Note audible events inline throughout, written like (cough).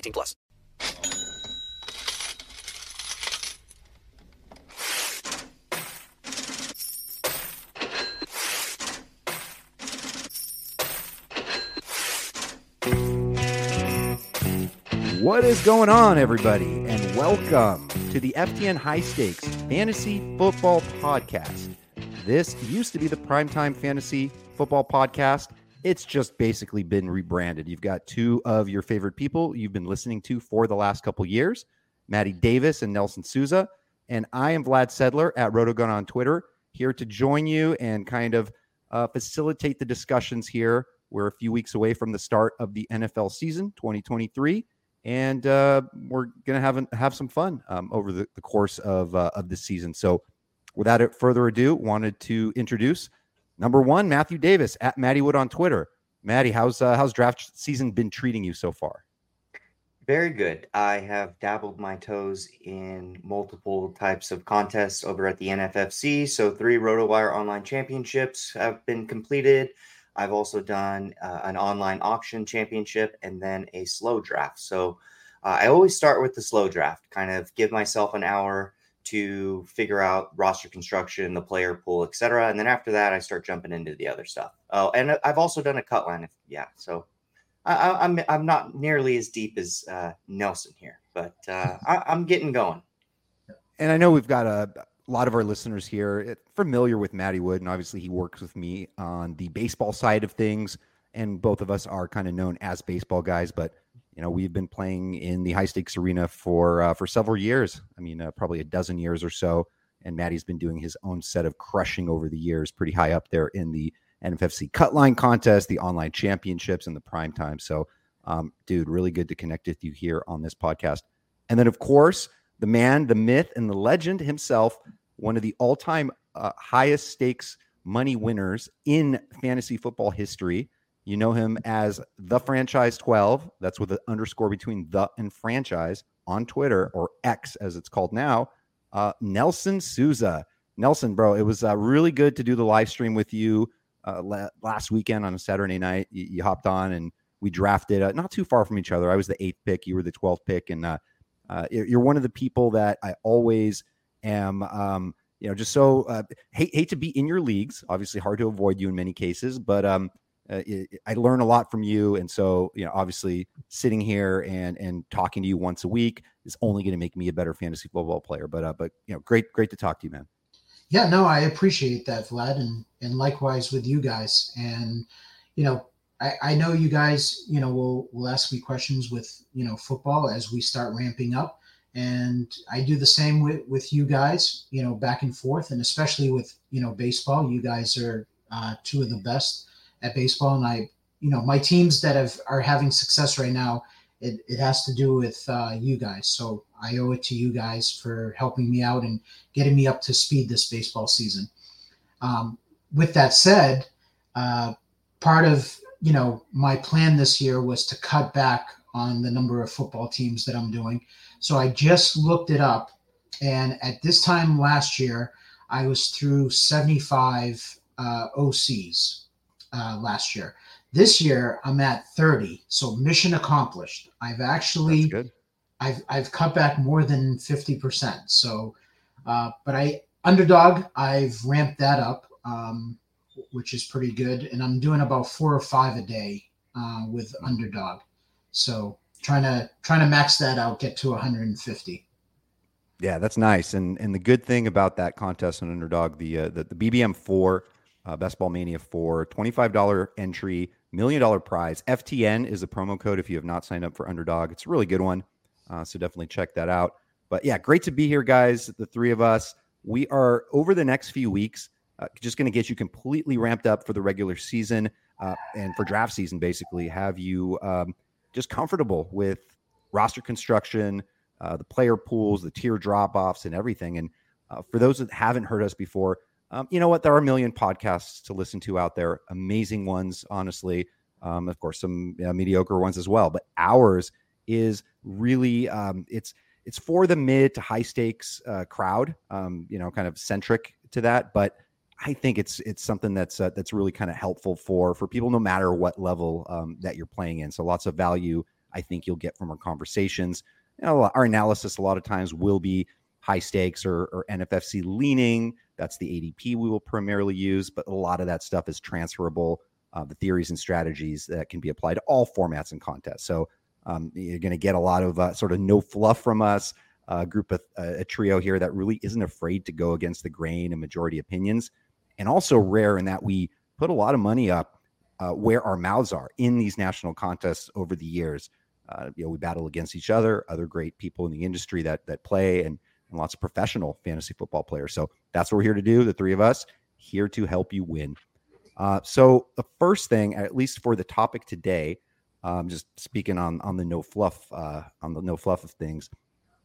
18 plus. What is going on, everybody? And welcome to the FTN High Stakes Fantasy Football Podcast. This used to be the Primetime Fantasy Football Podcast. It's just basically been rebranded. You've got two of your favorite people you've been listening to for the last couple years, Matty Davis and Nelson Sousa. And I am Vlad Sedler at RotoGut on Twitter, here to join you and kind of uh, facilitate the discussions here. We're a few weeks away from the start of the NFL season 2023 and uh, we're gonna have have some fun um, over the, the, course of uh, of this season. So, without further ado, wanted to introduce number one Matthew Davis at Matty Wood on Twitter. Matty, how's uh, how's draft season been treating you so far? Very good. I have dabbled my toes in multiple types of contests over at the NFFC. So three RotoWire online championships have been completed. I've also done uh, an online auction championship and then a slow draft. So uh, I always start with the slow draft, kind of give myself an hour to figure out roster construction, the player pool, etc. And then after that, I start jumping into the other stuff. Oh, and I've also done a cut line. If, yeah, so I, am I'm, I'm not nearly as deep as uh, Nelson here, but uh, (laughs) I, I'm getting going. And I know we've got a a lot of our listeners here eh, familiar with Matty Wood, and obviously he works with me on the baseball side of things. And both of us are kind of known as baseball guys, but you know we've been playing in the high stakes arena for uh, for several years. I mean, uh, probably a dozen years or so. And Matty's been doing his own set of crushing over the years, pretty high up there in the NFFC Cutline contest, the online championships, and the prime time. So, um, dude, really good to connect with you here on this podcast. And then, of course, the man, the myth, and the legend himself, one of the all time uh, highest stakes money winners in fantasy football history. You know him as the franchise 12. That's with an underscore between the and franchise on Twitter or X as it's called now. Uh, Nelson Sousa. Nelson, bro, it was uh, really good to do the live stream with you uh, la- last weekend on a Saturday night. You, you hopped on and we drafted uh, not too far from each other. I was the eighth pick, you were the 12th pick. And uh, uh, you're one of the people that I always am um, you know just so uh, hate hate to be in your leagues. Obviously, hard to avoid you in many cases, but um, uh, I learn a lot from you, and so you know, obviously, sitting here and and talking to you once a week is only going to make me a better fantasy football player. But uh, but you know, great great to talk to you, man. Yeah, no, I appreciate that, Vlad, and and likewise with you guys. And you know, I, I know you guys, you know, will will ask me questions with you know football as we start ramping up and I do the same with with you guys, you know, back and forth, and especially with you know baseball. You guys are uh, two of the best at baseball, and I, you know, my teams that have are having success right now. It, it has to do with uh, you guys, so I owe it to you guys for helping me out and getting me up to speed this baseball season. Um, with that said, uh, part of you know my plan this year was to cut back on the number of football teams that I'm doing so I just looked it up. And at this time last year, I was through 75 uh, OCs uh, last year. This year, I'm at 30. So mission accomplished. I've actually, I've, I've cut back more than 50%. So, uh, but I, underdog, I've ramped that up, um, which is pretty good. And I'm doing about four or five a day uh, with underdog. So trying to trying to max that out, get to 150. Yeah, that's nice. And and the good thing about that contest on Underdog, the uh, the, the BBM four, uh, Best Ball Mania for $25 entry, million dollar prize. FTN is the promo code if you have not signed up for Underdog. It's a really good one, uh, so definitely check that out. But yeah, great to be here, guys. The three of us. We are over the next few weeks uh, just going to get you completely ramped up for the regular season uh, and for draft season. Basically, have you um, just comfortable with roster construction uh, the player pools, the tier drop offs, and everything. And uh, for those that haven't heard us before, um, you know what? There are a million podcasts to listen to out there, amazing ones, honestly. Um, of course, some uh, mediocre ones as well. But ours is really um, it's it's for the mid to high stakes uh, crowd. Um, you know, kind of centric to that, but. I think it's it's something that's uh, that's really kind of helpful for for people no matter what level um, that you're playing in. So lots of value I think you'll get from our conversations you know, our analysis a lot of times will be high stakes or, or NFFC leaning. That's the ADP we will primarily use, but a lot of that stuff is transferable. Uh, the theories and strategies that can be applied to all formats and contests. So um, you're going to get a lot of uh, sort of no fluff from us. A group of uh, a trio here that really isn't afraid to go against the grain and majority opinions, and also rare in that we put a lot of money up uh, where our mouths are in these national contests over the years. Uh, you know, we battle against each other, other great people in the industry that that play, and, and lots of professional fantasy football players. So that's what we're here to do. The three of us here to help you win. Uh, so the first thing, at least for the topic today, um, just speaking on on the no fluff uh, on the no fluff of things,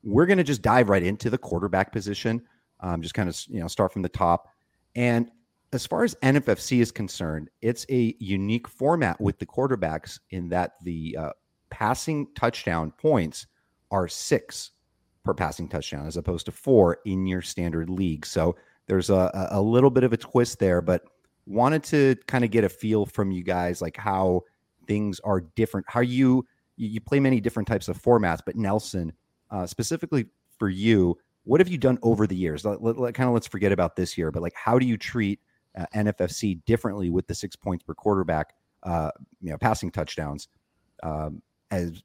we're going to just dive right into the quarterback position. Um, just kind of you know start from the top. And as far as NFFC is concerned, it's a unique format with the quarterbacks in that the uh, passing touchdown points are six per passing touchdown as opposed to four in your standard league. So there's a, a little bit of a twist there, but wanted to kind of get a feel from you guys like how things are different. How you you play many different types of formats, but Nelson, uh, specifically for you, what have you done over the years? Let, let, let, kind of let's forget about this year, but like how do you treat uh, NFFC differently with the six points per quarterback, uh, you know, passing touchdowns um, as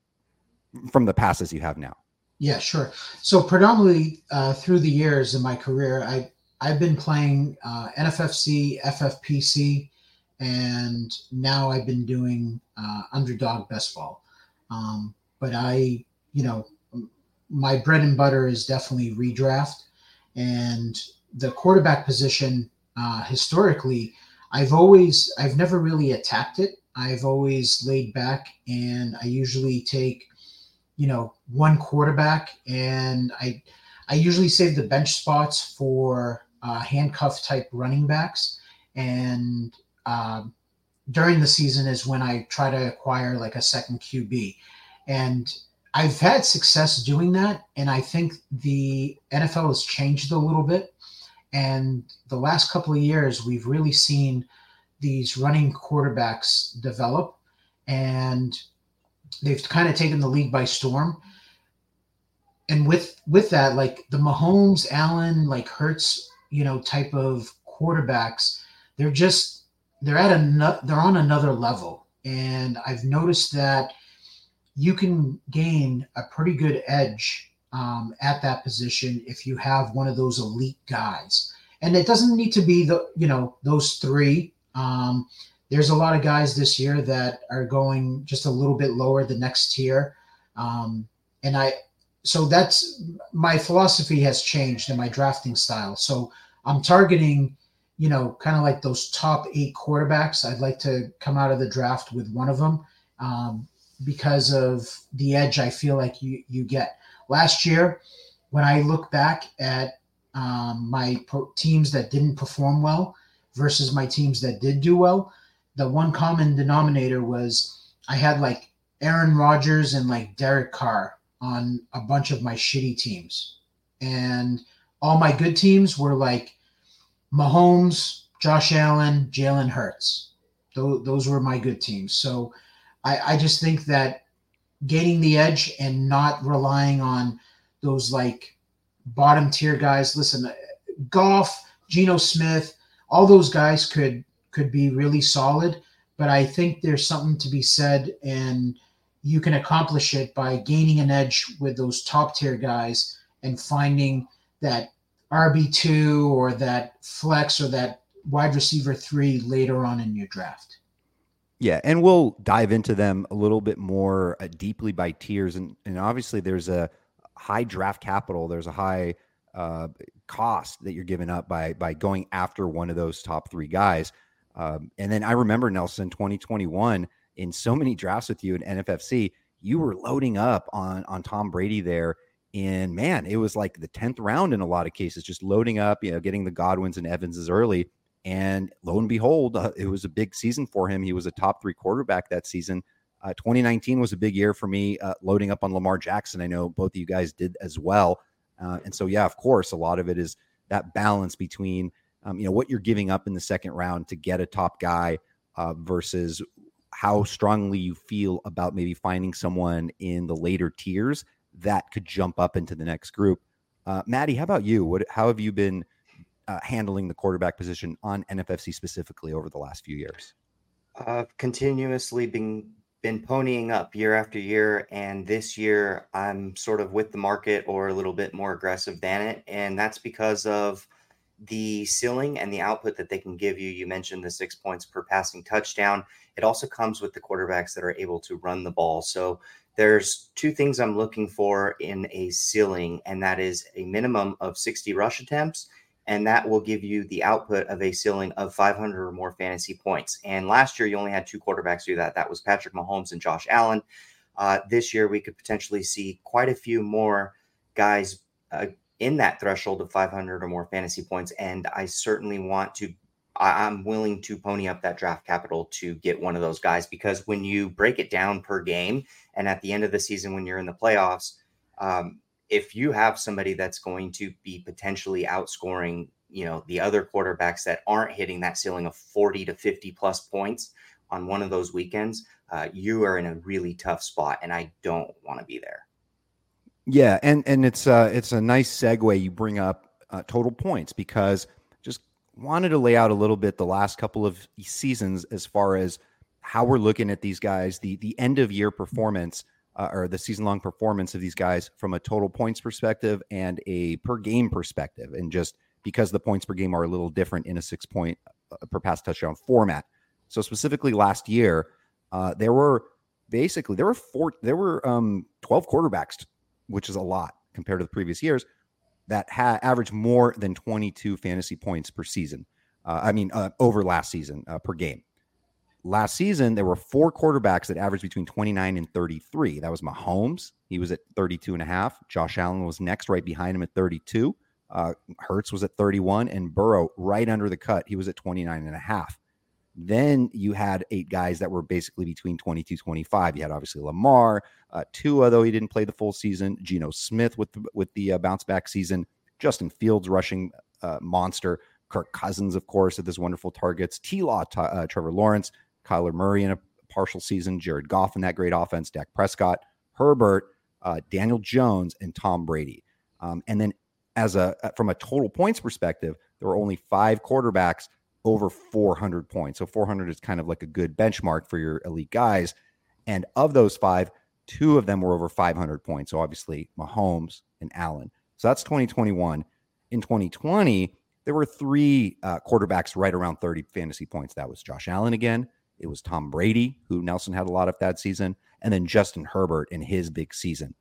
from the passes you have now? Yeah, sure. So predominantly uh, through the years in my career, I I've been playing uh, NFFC, FFPC, and now I've been doing uh, underdog best ball. Um, but I, you know, my bread and butter is definitely redraft, and the quarterback position uh, historically, I've always I've never really attacked it. I've always laid back and I usually take, you know, one quarterback and I I usually save the bench spots for uh, handcuff type running backs. And uh, during the season is when I try to acquire like a second QB. And I've had success doing that. And I think the NFL has changed a little bit. And the last couple of years, we've really seen – these running quarterbacks develop, and they've kind of taken the league by storm. And with with that, like the Mahomes, Allen, like Hurts, you know, type of quarterbacks, they're just they're at a they're on another level. And I've noticed that you can gain a pretty good edge um, at that position if you have one of those elite guys. And it doesn't need to be the you know those three um, there's a lot of guys this year that are going just a little bit lower the next tier. Um, and I, so that's my philosophy has changed in my drafting style. So I'm targeting, you know, kind of like those top eight quarterbacks. I'd like to come out of the draft with one of them um, because of the edge I feel like you you get. Last year, when I look back at um, my teams that didn't perform well, versus my teams that did do well, the one common denominator was I had like Aaron Rodgers and like Derek Carr on a bunch of my shitty teams. And all my good teams were like Mahomes, Josh Allen, Jalen Hurts. Those, those were my good teams. So I, I just think that gaining the edge and not relying on those like bottom tier guys. Listen, uh, Goff, Geno Smith, all those guys could could be really solid, but I think there's something to be said and you can accomplish it by gaining an edge with those top tier guys and finding that RB2 or that flex or that wide receiver three later on in your draft. Yeah, and we'll dive into them a little bit more uh, deeply by tiers, and and obviously there's a high draft capital, there's a high uh, cost that you're giving up by by going after one of those top three guys. Um, and then I remember Nelson 2021 in so many drafts with you in NFFC, you were loading up on on Tom Brady there. And man, it was like the 10th round in a lot of cases, just loading up, you know, getting the Godwins and Evanses early. And lo and behold, uh, it was a big season for him. He was a top three quarterback that season. Uh, 2019 was a big year for me, uh, loading up on Lamar Jackson. I know both of you guys did as well. Uh, and so, yeah, of course, a lot of it is that balance between, um, you know, what you're giving up in the second round to get a top guy uh, versus how strongly you feel about maybe finding someone in the later tiers that could jump up into the next group. Uh, Matty, how about you? What, how have you been uh, handling the quarterback position on NFFC specifically over the last few years? I've continuously been been ponying up year after year, and this year I'm sort of with the market or a little bit more aggressive than it, and that's because of the ceiling and the output that they can give you. You mentioned the six points per passing touchdown. It also comes with the quarterbacks that are able to run the ball. So there's two things I'm looking for in a ceiling, and that is a minimum of 60 rush attempts and that will give you the output of a ceiling of 500 or more fantasy points. And last year, you only had two quarterbacks do that. That was Patrick Mahomes and Josh Allen. Uh, this year, we could potentially see quite a few more guys uh, in that threshold of 500 or more fantasy points. And I certainly want to, I, I'm willing to pony up that draft capital to get one of those guys because when you break it down per game and at the end of the season, when you're in the playoffs, um, if you have somebody that's going to be potentially outscoring, you know, the other quarterbacks that aren't hitting that ceiling of 40 to 50 plus points on one of those weekends, uh, you are in a really tough spot, and I don't want to be there. Yeah, and and it's uh it's a nice segue you bring up uh, total points because just wanted to lay out a little bit the last couple of seasons as far as how we're looking at these guys, the the end of year performance uh, or the season long performance of these guys from a total points perspective and a per game perspective. And just because the points per game are a little different in a six point uh, per pass touchdown format. So specifically last year, uh, there were basically there were four there were um, 12 quarterbacks, which is a lot compared to the previous years that had averaged more than 22 fantasy points per season. Uh, I mean, uh, over last season uh, per game. Last season, there were four quarterbacks that averaged between 29 and 33. That was Mahomes. He was at 32 and a half. Josh Allen was next, right behind him at 32. Uh, Hurts was at 31, and Burrow right under the cut. He was at 29 and a half. Then you had eight guys that were basically between 22, 25. You had obviously Lamar, uh, Tua, though he didn't play the full season, Geno Smith with the, with the uh, bounce back season, Justin Fields rushing uh, monster, Kirk Cousins, of course, at this wonderful targets, T Law, uh, Trevor Lawrence, Kyler Murray in a partial season, Jared Goff in that great offense, Dak Prescott, Herbert, uh, Daniel Jones, and Tom Brady. Um, and then, as a uh, from a total points perspective, there were only five quarterbacks over 400 points. So 400 is kind of like a good benchmark for your elite guys. And of those five, two of them were over 500 points. So obviously Mahomes and Allen. So that's 2021. In 2020, there were three uh, quarterbacks right around 30 fantasy points. That was Josh Allen again, it was Tom Brady, who Nelson had a lot of that season, and then Justin Herbert in his big season.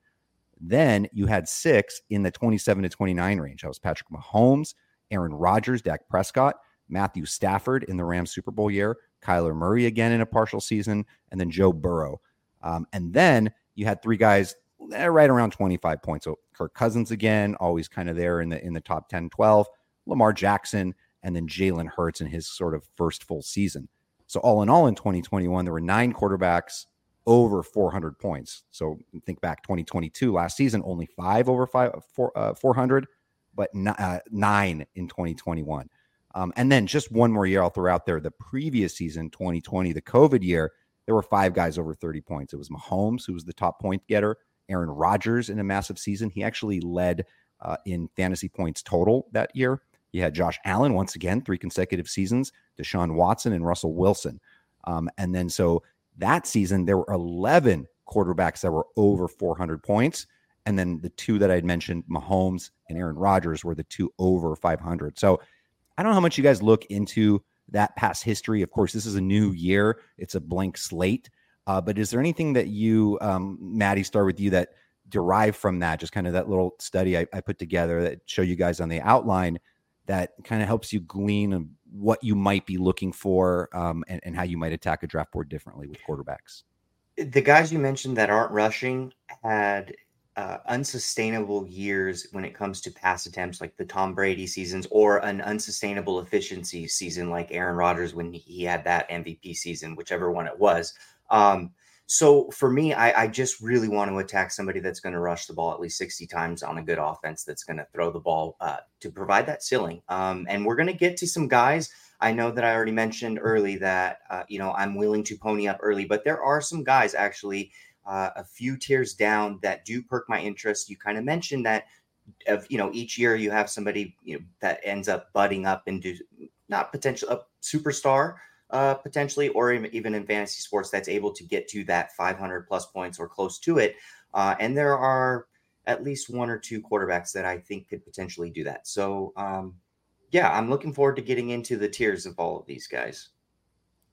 Then you had six in the 27 to 29 range. That was Patrick Mahomes, Aaron Rodgers, Dak Prescott, Matthew Stafford in the Rams Super Bowl year, Kyler Murray again in a partial season, and then Joe Burrow. Um, and then you had three guys eh, right around 25 points. So Kirk Cousins again, always kind of there in the in the top 10, 12, Lamar Jackson, and then Jalen Hurts in his sort of first full season. So all in all, in 2021, there were nine quarterbacks over 400 points. So think back 2022 last season, only five over five four, uh, 400, but n- uh, nine in 2021. Um, and then just one more year I'll throw out there. The previous season, 2020, the COVID year, there were five guys over 30 points. It was Mahomes, who was the top point getter. Aaron Rodgers in a massive season. He actually led uh, in fantasy points total that year. You had Josh Allen once again, three consecutive seasons, Deshaun Watson and Russell Wilson. Um, and then so that season, there were 11 quarterbacks that were over 400 points. And then the two that I'd mentioned, Mahomes and Aaron Rodgers, were the two over 500. So I don't know how much you guys look into that past history. Of course, this is a new year, it's a blank slate. Uh, but is there anything that you, um, Matty, start with you that derive from that? Just kind of that little study I, I put together that show you guys on the outline that kind of helps you glean what you might be looking for um, and, and how you might attack a draft board differently with quarterbacks. The guys you mentioned that aren't rushing had uh, unsustainable years when it comes to pass attempts, like the Tom Brady seasons, or an unsustainable efficiency season, like Aaron Rodgers when he had that MVP season, whichever one it was. Um, so for me, I, I, just really want to attack somebody that's going to rush the ball at least 60 times on a good offense that's going to throw the ball uh, to provide that ceiling. Um, and we're going to get to some guys. I know that I already mentioned early that, uh, you know, I'm willing to pony up early, but there are some guys actually uh, a few tiers down that do perk my interest. You kind of mentioned that of, you know, each year you have somebody, you know, that ends up budding up into not potential a superstar, uh, potentially, or even in fantasy sports that's able to get to that 500 plus points or close to it. Uh, and there are at least one or two quarterbacks that I think could potentially do that. So, um, yeah, I'm looking forward to getting into the tiers of all of these guys.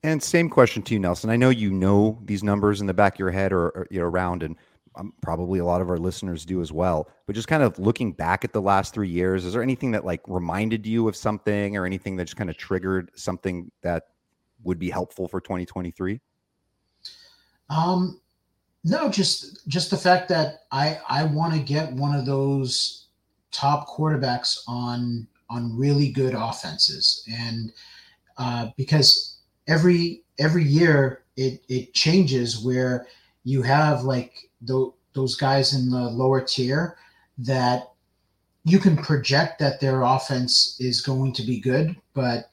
And same question to you, Nelson. I know you know these numbers in the back of your head or, or you know around, and um, probably a lot of our listeners do as well. But just kind of looking back at the last three years, is there anything that like reminded you of something, or anything that just kind of triggered something that would be helpful for 2023? Um, no, just just the fact that I I want to get one of those top quarterbacks on on really good offenses, and uh, because every every year it it changes where you have like the, those guys in the lower tier that you can project that their offense is going to be good, but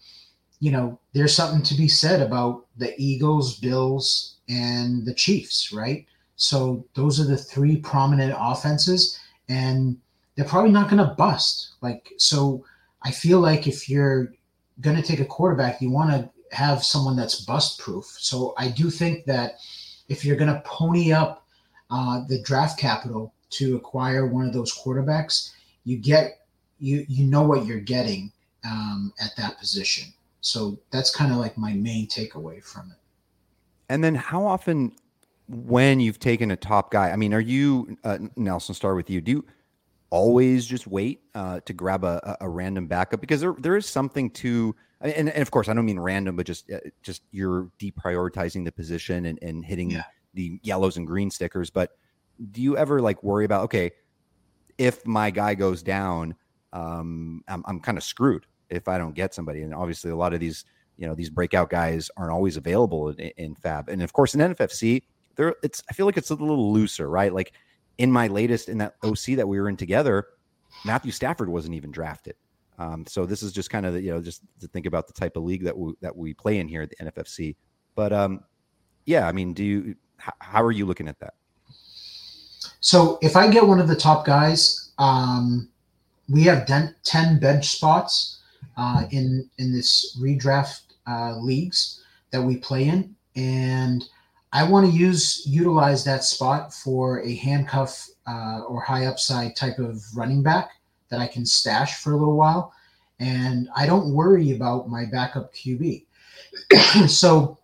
you know, there's something to be said about the Eagles, Bills, and the Chiefs, right? So those are the three prominent offenses, and they're probably not going to bust. Like, so I feel like if you're going to take a quarterback, you want to have someone that's bust proof. So I do think that if you're going to pony up uh, the draft capital to acquire one of those quarterbacks, you get you you know what you're getting um, at that position. So that's kind of like my main takeaway from it. And then how often when you've taken a top guy, I mean, are you uh, Nelson? Start with you. Do you always just wait uh, to grab a, a, random backup because there there is something to, and, and of course I don't mean random, but just uh, just you're deprioritizing the position and, and hitting yeah. the yellows and green stickers. But do you ever like worry about okay, if my guy goes down, um, I'm I'm kind of screwed if I don't get somebody. And obviously, a lot of these, you know, these breakout guys aren't always available in, in FAAB. And of course, in NFFC, there it's I feel like it's a little looser, right? Like in my latest in that OC that we were in together, Matthew Stafford wasn't even drafted. Um, so this is just kind of the, you know just to think about the type of league that we that we play in here at the NFFC. But um, yeah, I mean, do you how, how are you looking at that? So if I get one of the top guys, um, we have 10 bench spots uh, in in this redraft uh, leagues that we play in, and I want to use utilize that spot for a handcuff uh, or high upside type of running back that I can stash for a little while, and I don't worry about my backup QB. (clears throat) so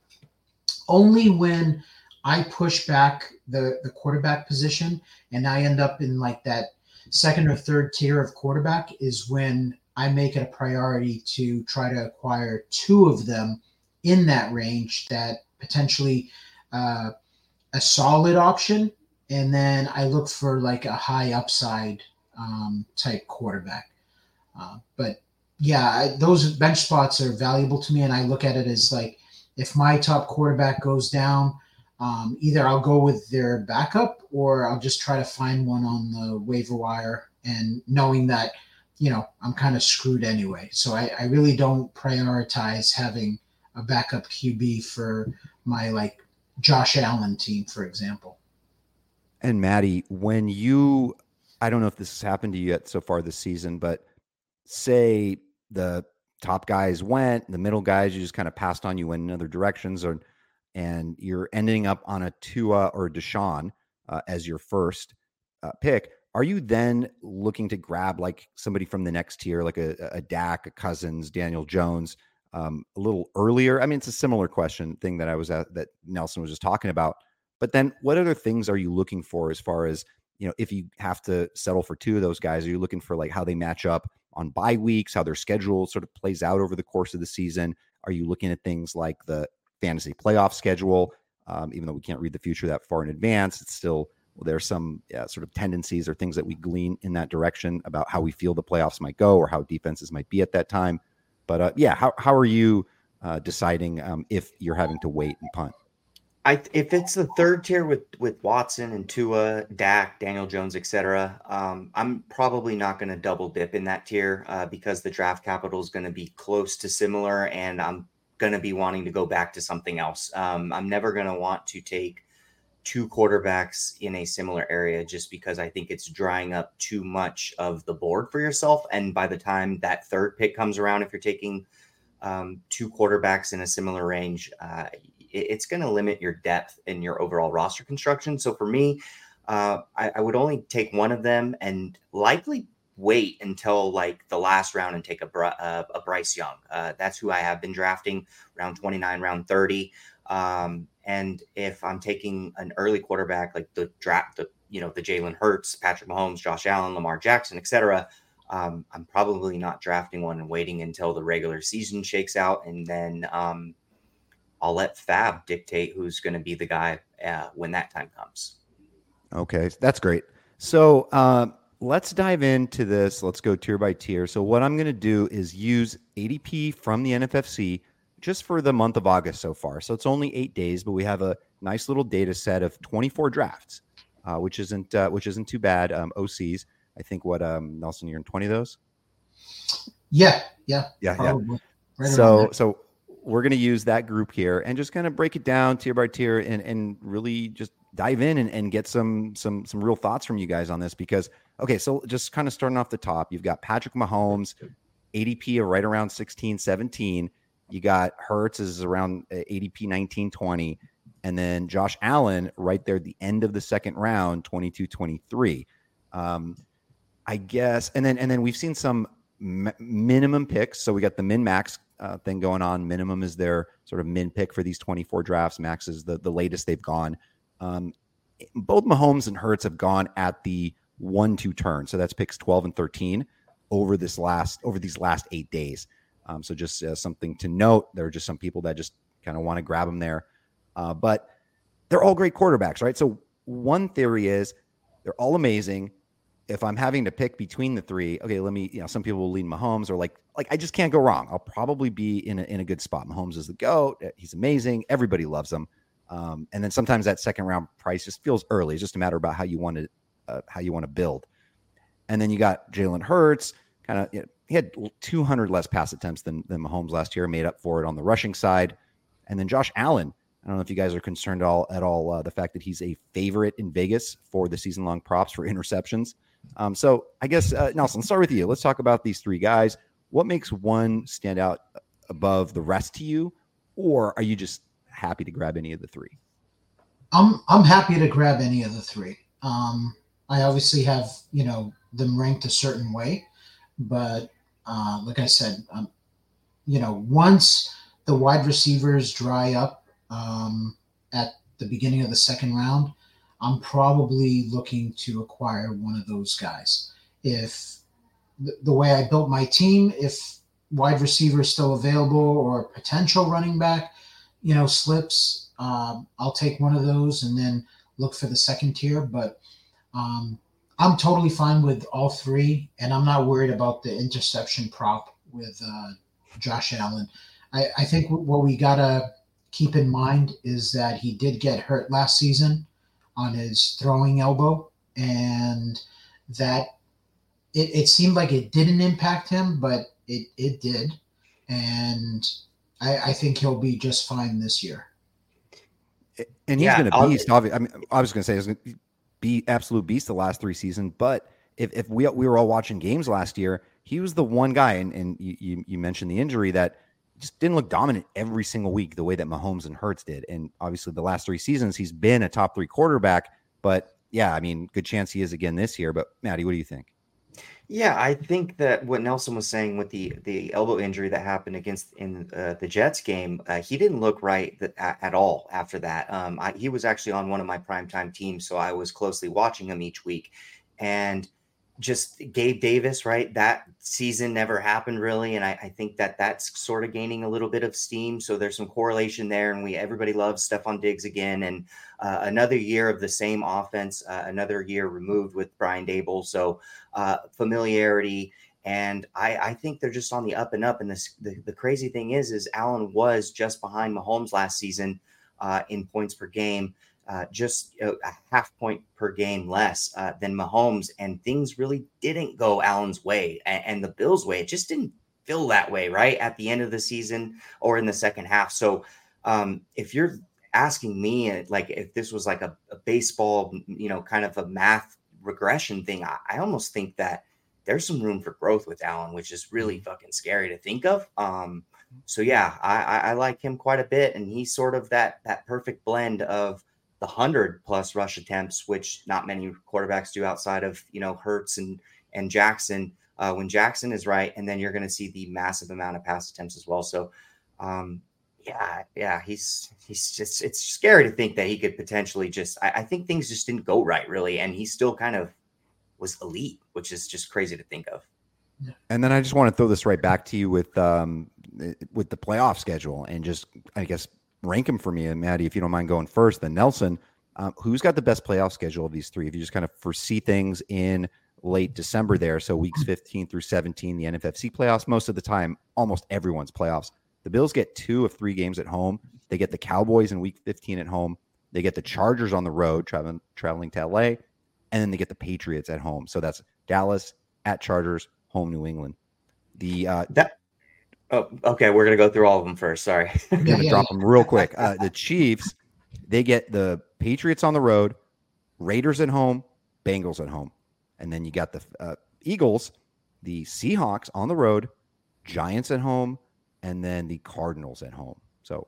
only when I push back the the quarterback position and I end up in like that second or third tier of quarterback is when I make it a priority to try to acquire two of them in that range that potentially uh, a solid option. And then I look for like a high upside um, type quarterback. Uh, but yeah, I, those bench spots are valuable to me. And I look at it as like if my top quarterback goes down, um, either I'll go with their backup or I'll just try to find one on the waiver wire and knowing that you know, I'm kind of screwed anyway. So I, I really don't prioritize having a backup QB for my like Josh Allen team, for example. And Maddie, when you, I don't know if this has happened to you yet so far this season, but say the top guys went, the middle guys you just kind of passed on, you went in other directions, or and you're ending up on a Tua or Deshaun uh, as your first uh, pick, are you then looking to grab like somebody from the next tier, like a, a Dak, a Cousins, Daniel Jones, um, a little earlier? I mean, it's a similar question thing that I was at that Nelson was just talking about. But then, what other things are you looking for as far as you know? If you have to settle for two of those guys, are you looking for like how they match up on bye weeks, how their schedule sort of plays out over the course of the season? Are you looking at things like the fantasy playoff schedule? Um, even though we can't read the future that far in advance, it's still well, there's some yeah, sort of tendencies or things that we glean in that direction about how we feel the playoffs might go or how defenses might be at that time. But uh, yeah, how how are you uh, deciding um, if you're having to wait and punt? I if it's the third tier with with Watson and Tua, Dak, Daniel Jones, etc. Um, I'm probably not going to double dip in that tier uh, because the draft capital is going to be close to similar, and I'm going to be wanting to go back to something else. Um, I'm never going to want to take two quarterbacks in a similar area just because I think it's drying up too much of the board for yourself. And by the time that third pick comes around, if you're taking um, two quarterbacks in a similar range, uh, it's going to limit your depth in your overall roster construction. So for me, uh, I, I, would only take one of them and likely wait until like the last round and take a, uh, a Bryce Young. Uh, that's who I have been drafting round 29, round 30. Um, and if I'm taking an early quarterback like the draft, the you know the Jalen Hurts, Patrick Mahomes, Josh Allen, Lamar Jackson, etc., um, I'm probably not drafting one and waiting until the regular season shakes out, and then um, I'll let FAAB dictate who's going to be the guy uh, when that time comes. Okay, that's great. So uh, let's dive into this. Let's go tier by tier. So what I'm going to do is use ADP from the NFFC just for the month of August so far. So it's only eight days, but we have a nice little data set of 24 drafts, uh, which isn't uh, which isn't too bad. Um, OCs, I think. What um, Nelson, you're in 20 of those. Yeah, yeah, yeah, probably. yeah. Right so so we're going to use that group here and just kind of break it down tier by tier and and really just dive in and, and get some some some real thoughts from you guys on this because okay so just kind of starting off the top you've got patrick mahomes adp of right around 16 17 you got Hurts is around uh, ADP 19 20. And then Josh Allen right there at the end of the second round, 22 23. Um, I guess. And then, and then we've seen some m- minimum picks. So we got the min max uh, thing going on. Minimum is their sort of min pick for these 24 drafts. Max is the, the latest they've gone. Um, both Mahomes and Hurts have gone at the one two turn. So that's picks 12 and 13 over this last over these last eight days. Um, so just uh, something to note. There are just some people that just kind of want to grab them there, uh, but they're all great quarterbacks, right? So one theory is they're all amazing. If I'm having to pick between the three, okay, let me. You know, some people will lean Mahomes or like like I just can't go wrong. I'll probably be in a, in a good spot. Mahomes is the goat. Uh, he's amazing. Everybody loves him. Um, and then sometimes that second round price just feels early. It's just a matter about how you want to uh, how you want to build. And then you got Jalen Hurts, kind of you know, he had 200 less pass attempts than, than Mahomes last year, made up for it on the rushing side. And then Josh Allen, I don't know if you guys are concerned at all at all uh, the fact that he's a favorite in Vegas for the season long props for (laughs) interceptions. Um, so I guess uh, Nelson, let's start with you. Let's talk about these three guys. What makes one stand out above the rest to you, or are you just happy to grab any of the three? I'm I'm happy to grab any of the three. Um, I obviously have you know them ranked a certain way, but uh, like I said, um, you know, once the wide receivers dry up um, at the beginning of the second round, I'm probably looking to acquire one of those guys. If the, the way I built my team, if wide receiver is still available or potential running back, you know, slips, um, I'll take one of those and then look for the second tier. But um, I'm totally fine with all three, and I'm not worried about the interception prop with uh, Josh Allen. I, I think what we gotta keep in mind is that he did get hurt last season on his throwing elbow, and that it, it seemed like it didn't impact him, but it, it did. And I, I think he'll be just fine this year. And he's yeah, been a beast. Obviously, I mean, I was going to say, he's going to be absolute beast the last three seasons. But if, if we we were all watching games last year, he was the one guy, and, and you, you mentioned the injury that just didn't look dominant every single week the way that Mahomes and Hurts did. And obviously, the last three seasons, he's been a top three quarterback. But yeah, I mean, good chance he is again this year. But Matty, what do you think? Yeah, I think that what Nelson was saying with the the elbow injury that happened against in uh, the Jets game, uh, he didn't look right th- at, all after that. Um, I, he was actually on one of my primetime teams, so I was closely watching him each week, and just Gabe Davis, right? That season never happened really, and I, I, think that that's sort of gaining a little bit of steam. So there's some correlation there, and we everybody loves Stefon Diggs again, and uh, another year of the same offense, uh, another year removed with Brian Daboll. So uh, familiarity, and I, I, think they're just on the up and up. And this, the, the crazy thing is, is Allen was just behind Mahomes last season uh, in points per game uh, just a, a, half point per game less uh, than Mahomes, and things really didn't go Allen's way and, and, the Bills' way. It just didn't feel that way, right, at the end of the season or in the second half. So, um, if you're asking me, uh, like, if this was like a, a baseball, you know, kind of a math regression thing, I, I, almost think that there's some room for growth with Allen, which is really mm-hmm. fucking scary to think of. Um, so yeah, I, I like him quite a bit, and he's sort of that that perfect blend of the hundred plus rush attempts, which not many quarterbacks do outside of you know Hurts and and Jackson. Uh, when Jackson is right, and then you're going to see the massive amount of pass attempts as well. So, um, yeah, yeah, he's he's just it's scary to think that he could potentially just. I, I think things just didn't go right really, and he still kind of was elite, which is just crazy to think of. And then I just want to throw this right back to you with um, with the playoff schedule and just I guess rank them for me. And Matty, if you don't mind going first, then Nelson, um, who's got the best playoff schedule of these three? If you just kind of foresee things in late December there, so weeks 15 through 17, the NFFC playoffs, most of the time, almost everyone's playoffs. The Bills get two of three games at home. They get the Cowboys in week 15 at home. They get the Chargers on the road, traveling traveling to LA, and then they get the Patriots at home. So that's Dallas at Chargers, home New England. The uh, that Oh, okay. We're gonna go through all of them first. Sorry. I'm gonna yeah, drop yeah. them real quick. Uh, the Chiefs, they get the Patriots on the road, Raiders at home, Bengals at home, and then you got the uh, Eagles, the Seahawks on the road, Giants at home, and then the Cardinals at home. So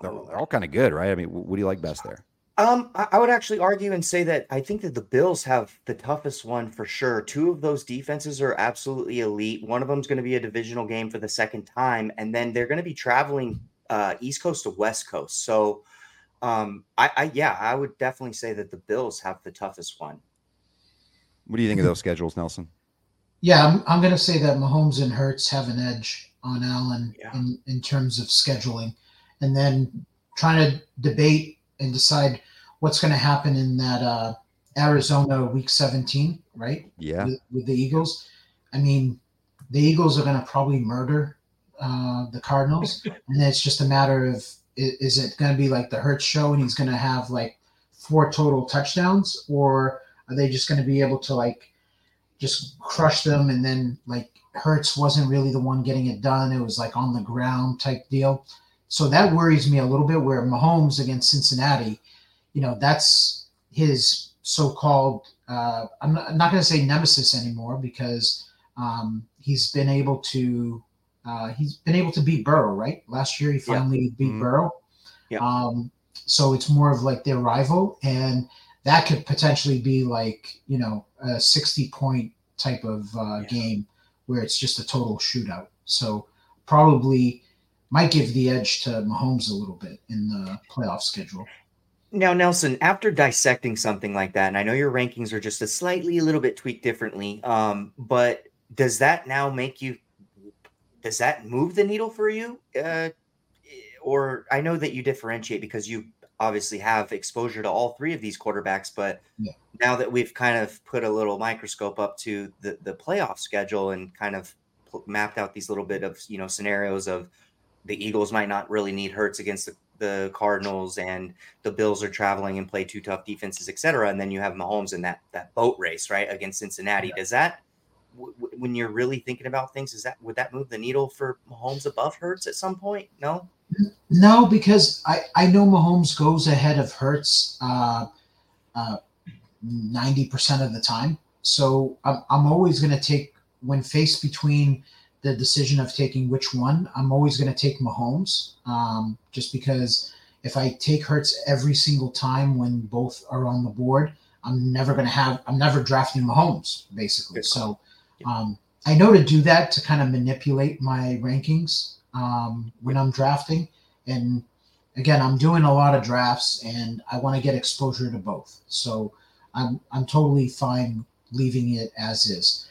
they're, they're all kind of good, right? I mean, what do you like best there? Um, I, would actually argue and say that I think that the Bills have the toughest one for sure. Two of those defenses are absolutely elite. One of them is going to be a divisional game for the second time, and then they're going to be traveling uh, East Coast to West Coast. So, um, I, I yeah, I would definitely say that the Bills have the toughest one. What do you think of those schedules, Nelson? Yeah, I'm, I'm going to say that Mahomes and Hurts have an edge on Allen yeah. in, in terms of scheduling. And then trying to debate and decide what's going to happen in that uh, Arizona Week 17, right? Yeah, with, with, the Eagles. I mean, the Eagles are going to probably murder uh, the Cardinals, (laughs) and it's just a matter of is, is it going to be like the Hurts show, and he's going to have like four total touchdowns, or are they just going to be able to like just crush them, and then like Hurts wasn't really the one getting it done; it was like on the ground type deal. So that worries me a little bit. Where Mahomes against Cincinnati you know, that's his so-called. Uh, I'm not, not going to say nemesis anymore because um, he's been able to. Uh, he's been able to beat Burrow, right? Last year he finally yeah. beat mm-hmm. Burrow. Yeah. Um, so it's more of like their rival, and that could potentially be like you know a 60 point type of uh, yeah. game where it's just a total shootout. So probably might give the edge to Mahomes a little bit in the playoff schedule. Now, Nelson, after dissecting something like that, and I know your rankings are just a slightly a little bit tweaked differently, um, but does that now make you does that move the needle for you? Uh, or I know that you differentiate because you obviously have exposure to all three of these quarterbacks, but yeah. now that we've kind of put a little microscope up to the, the playoff schedule and kind of mapped out these little bit of you know scenarios of the Eagles might not really need Hurts against the the Cardinals and the Bills are traveling and play two tough defenses, et cetera. And then you have Mahomes in that that boat race, right, against Cincinnati. Yeah. Does that, w- when you're really thinking about things, is that would that move the needle for Mahomes above Hurts at some point? No. No, because I I know Mahomes goes ahead of Hurts uh, uh, ninety uh, percent of the time. So I'm I'm always going to take when faced between the decision of taking which one. I'm always going to take Mahomes, um, just because if I take Hurts every single time when both are on the board, I'm never going to have. I'm never drafting Mahomes, basically. So um, I know to do that to kind of manipulate my rankings um, when I'm drafting. And again, I'm doing a lot of drafts, and I want to get exposure to both. So I'm I'm totally fine leaving it as is.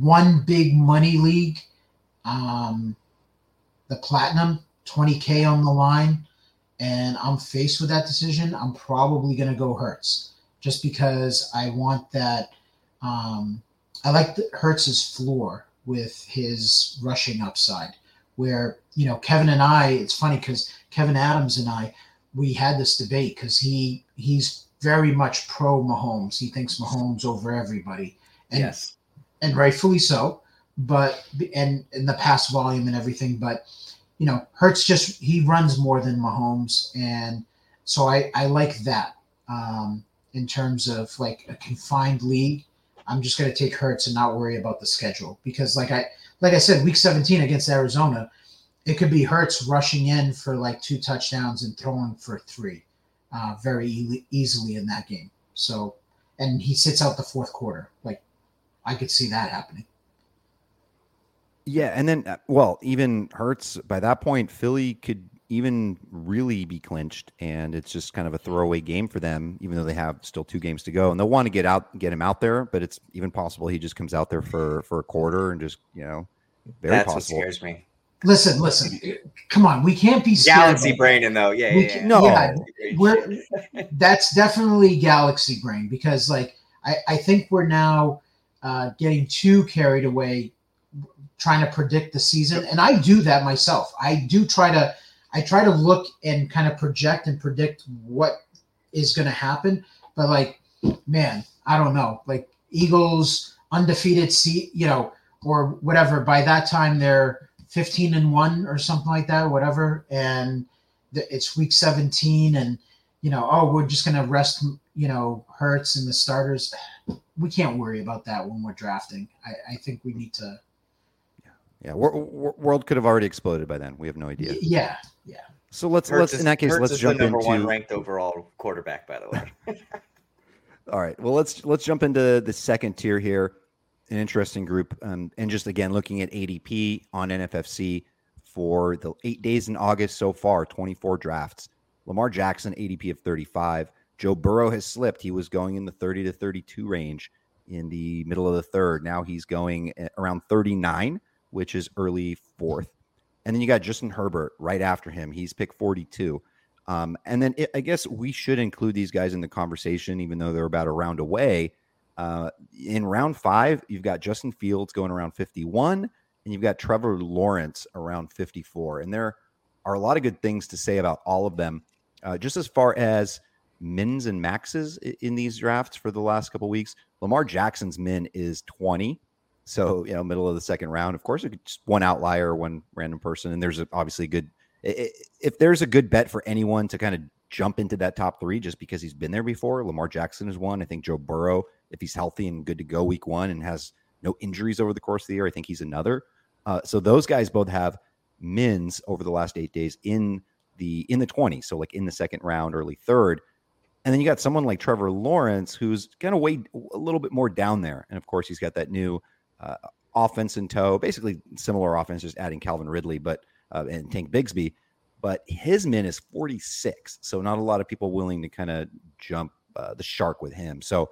One big money league, um, the platinum, 20k on the line, and I'm faced with that decision. I'm probably going to go Hurts just because I want that. Um, I like the Hurts's floor with his rushing upside, where you know Kevin and I. It's funny because Kevin Adams and I we had this debate because he he's very much pro Mahomes. He thinks Mahomes over everybody, and yes, and rightfully so. But and in the pass volume and everything, but you know, Hurts just he runs more than Mahomes, and so I I like that. Um, in terms of like a confined league, I'm just going to take Hurts and not worry about the schedule because, like I like I said, Week 17 against Arizona, it could be Hurts rushing in for like two touchdowns and throwing for three, uh, very e- easily in that game. So, and he sits out the fourth quarter. Like, I could see that happening. Yeah, and then uh, well, even Hurts by that point, Philly could even really be clinched, and it's just kind of a throwaway game for them, even though they have still two games to go, and they'll want to get out, get him out there, but it's even possible he just comes out there for for a quarter and just you know, very That's possible. what scares me. Listen, listen, come on, we can't be Galaxy about- Braining though, yeah, yeah, yeah. No. yeah, we're that's definitely galaxy brain because like I, I think we're now uh, getting too carried away trying to predict the season. And i do that myself. I do try to i try to look and kind of project and predict what is going to happen. But like man i don't know. Like eagles undefeated seat you know or whatever. By that time they're 15 and 1 or something like that whatever. And it's week 17 and you know oh we're just going to rest you know hurts and the starters we can't worry about that when we're drafting i, I think we need to Yeah, wor- wor- world could have already exploded by then. We have no idea. yeah yeah So let's Hurts let's is- in that case Hurts let's is jump the number into one ranked overall quarterback, by the way. (laughs) (laughs) All right. Well, let's let's jump into the second tier here. An interesting group, um, and just again looking at ADP on NFFC for the eight days in August so far, twenty four drafts. Lamar Jackson ADP of thirty five. Joe Burrow has slipped. He was going in the thirty to thirty two range in the middle of the third. Now he's going around thirty nine, which is early fourth. And then you got Justin Herbert right after him. He's pick forty two. Um, and then it, I guess we should include these guys in the conversation, even though they're about a round away. Uh, in round five, you've got Justin Fields going around 51, and you've got Trevor Lawrence around 54. And there are a lot of good things to say about all of them. Uh, just as far as mins and maxes in these drafts for the last couple weeks, Lamar Jackson's min is 20. So, you know, middle of the second round. Of course, it's just one outlier, one random person. And there's obviously good if there's a good bet for anyone to kind of jump into that top three just because he's been there before, Lamar Jackson is one. I think Joe Burrow, if he's healthy and good to go week one and has no injuries over the course of the year, I think he's another. Uh, so those guys both have mins over the last eight days in the in the 20s, so like in the second round, early third. And then you got someone like Trevor Lawrence, who's kind of way a little bit more down there. And of course, he's got that new uh, offense in tow, basically similar offense, just adding Calvin Ridley, but uh, and Tank Bigsby. But his min is 46, so not a lot of people willing to kind of jump uh, the shark with him. So,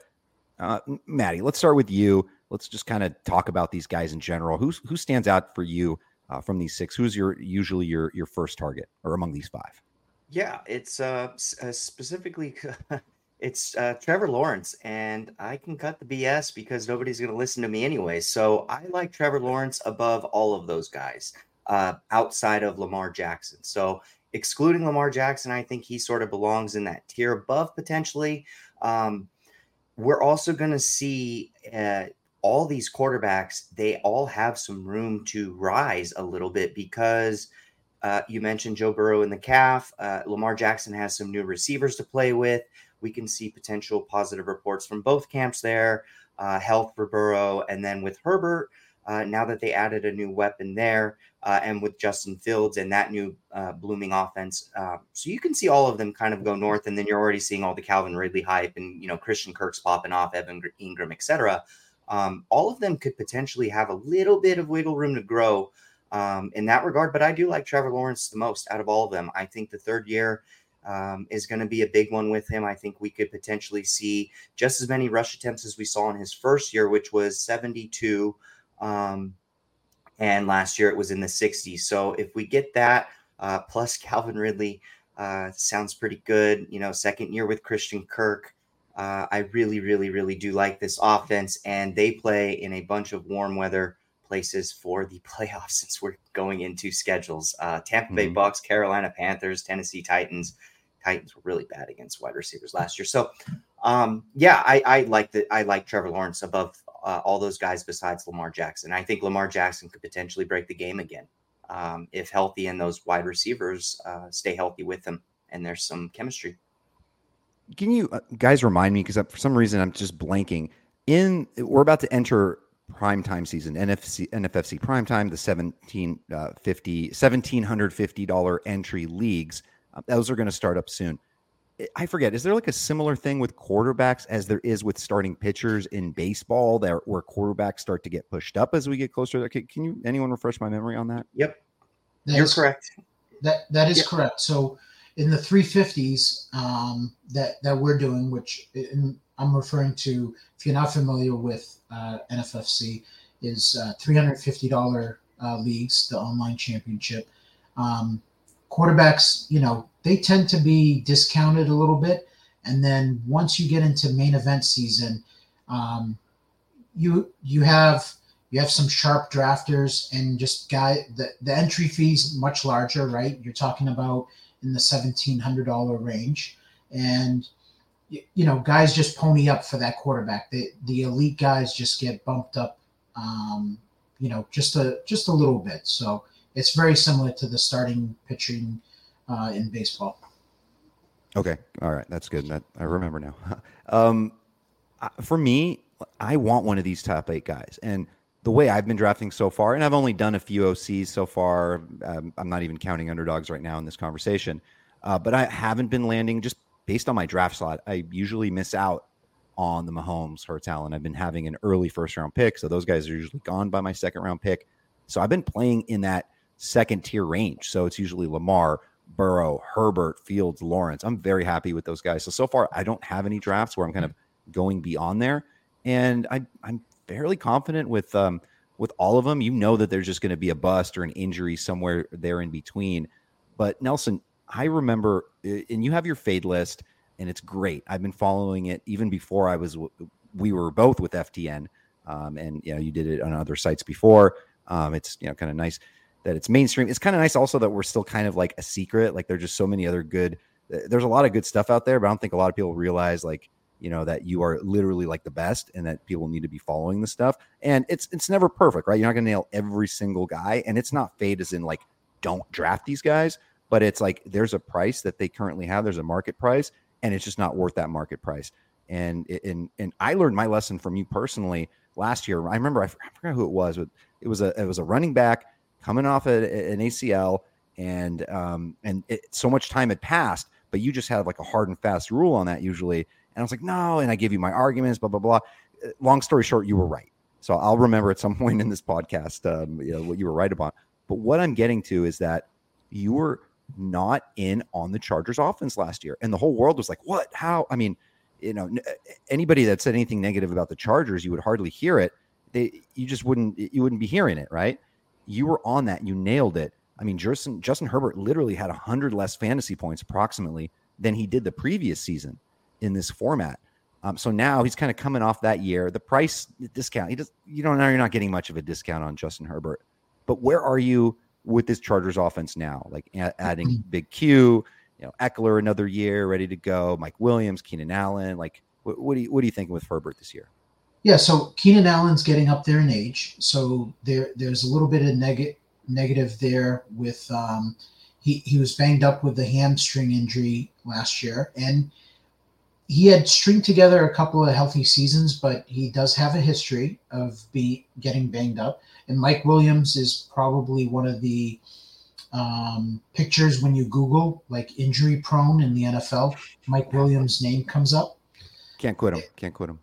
uh, Matty, let's start with you. Let's just kind of talk about these guys in general. Who's who stands out for you uh, from these six? Who's your usually your your first target, or among these five? Yeah, it's uh, uh specifically (laughs) it's uh, Trevor Lawrence, and I can cut the BS because nobody's going to listen to me anyway. So I like Trevor Lawrence above all of those guys uh, outside of Lamar Jackson. So excluding Lamar Jackson, I think he sort of belongs in that tier above potentially. Um, we're also going to see uh, all these quarterbacks, they all have some room to rise a little bit because uh, you mentioned Joe Burrow in the calf. Uh, Lamar Jackson has some new receivers to play with. We can see potential positive reports from both camps there. Uh, health for Burrow, and then with Herbert, uh, now that they added a new weapon there uh, and with Justin Fields and that new uh, blooming offense. So you can see all of them kind of go north, and then you're already seeing all the Calvin Ridley hype and you know Christian Kirk's popping off, Evan Engram, etc. Um, all of them could potentially have a little bit of wiggle room to grow um, in that regard, but I do like Trevor Lawrence the most out of all of them. I think the third year um, is going to be a big one with him. I think we could potentially see just as many rush attempts as we saw in his first year, which was 72. Um, and last year it was in the 60s. So if we get that, uh, plus (laughs) Calvin Ridley, uh, sounds pretty good. You know, second year with Christian Kirk. Uh, I really, really, really do like this offense, and they play in a bunch of warm weather places for the (laughs) playoffs since we're going into schedules. Uh, Tampa Bay mm-hmm. Bucks, Carolina Panthers, Tennessee Titans. Titans were really bad against wide receivers last year. So, um, yeah, I, I like the I like Trevor Lawrence above uh, all those guys besides Lamar Jackson. I think Lamar Jackson could potentially break the game again um, if healthy and those wide receivers uh, stay healthy with him and there's some chemistry. Can you uh, guys remind me because for some reason I'm just blanking. In we're about to enter prime time season, NFC NFFC prime time, the 1750 $1750 entry leagues. Uh, those are going to start up soon. I forget. Is there like a similar thing with quarterbacks as there is with starting pitchers in baseball, there where quarterbacks start to get pushed up as we get closer? Can, can you anyone refresh my memory on that? Yep, that you're is, correct. That that is yep. correct. So in the 350s um, that that we're doing, which I'm referring to, if you're not familiar with uh, NFFC, is uh, $350 uh, leagues, the online championship. Um, quarterbacks, you know, they tend to be discounted a little bit. And then once you get into main event season, um, you you have you have some sharp drafters and just guy the, the entry fees much larger, right? You're talking about in the seventeen hundred dollar range, and you know guys just pony up for that quarterback. The the elite guys just get bumped up, um, you know, just a just a little bit. So it's very similar to the starting pitching uh, in baseball. Okay, all right, that's good. That I remember now. (laughs) um, for me, I want one of these top eight guys, and the way I've been drafting so far, and I've only done a few OCs so far. Um, I'm not even counting underdogs right now in this conversation, uh, but I haven't been landing just based on my draft slot. I usually miss out on the Mahomes, Hurts, Allen. I've been having an early first round pick, so those guys are usually gone by my second round pick. So I've been playing in that second tier range. So it's usually Lamar, Burrow, Herbert, Fields, Lawrence. I'm very happy with those guys. So so far, I don't have any drafts where I'm kind of going beyond there, and I, I'm fairly confident with um, with all of them. You know that there's just going to be a bust or an injury somewhere there in between. But Nelson, I remember, and you have your fade list, and it's great. I've been following it even before I was. We were both with FTN, um, and you know you did it on other sites before. Um, it's you know kind of nice that it's mainstream. It's kind of nice also that we're still kind of like a secret. Like there's just so many other good. There's a lot of good stuff out there, but I don't think a lot of people realize like you know that you are literally like the best and that people need to be following the stuff. And it's it's never perfect, right? You're not gonna nail every single guy, and it's not fade as in like don't draft these guys, but it's like there's a price that they currently have. There's a market price, and it's just not worth that market price. And and and I learned my lesson from you personally last year. I remember I forgot who it was, but it was a it was a running back coming off a, an ACL, and um, and it, so much time had passed, but you just had like a hard and fast rule on that usually. And I was like, no, and I gave you my arguments, blah blah blah. Uh, long story short, you were right. So I'll remember at some (laughs) point in this podcast, um, you know, what you were right about. But what I'm getting to is that you were not in on the Chargers offense last year, and the whole world was like, "What? How?" I mean, you know, anybody that said anything negative about the Chargers, you would hardly hear it. They, you just wouldn't, you wouldn't be hearing it, right? you were on that. You nailed it. I mean, Justin Justin Herbert literally had hundred less fantasy points approximately than he did the previous season in this format. Um, so now he's kind of coming off that year. The price discount, he does. You don't know you're not getting much of a discount on Justin Herbert. But where are you with this Chargers offense now? Like adding mm-hmm. (clears throat) Big Q, you know, Ekeler another year ready to go. Mike Williams, Keenan Allen. Like, what, what do you what are you thinking with Herbert this year? Yeah, so Keenan Allen's getting up there in age, so there there's a little bit of negative negative there with um, he he was banged up with the hamstring injury last year, and he had stringed together a couple of healthy seasons, but he does have a history of be getting banged up. And Mike Williams is probably one of the um, pictures when you Google like injury prone in the NFL. Mike Williams' name comes up. Can't quit him. Can't quit him.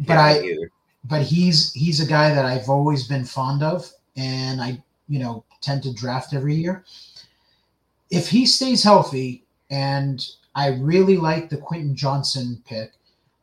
But Yeah, I, either. but he's he's a guy that I've always been fond of, and I you know tend to draft every year. If he stays healthy, and I really like the Quentin Johnston pick,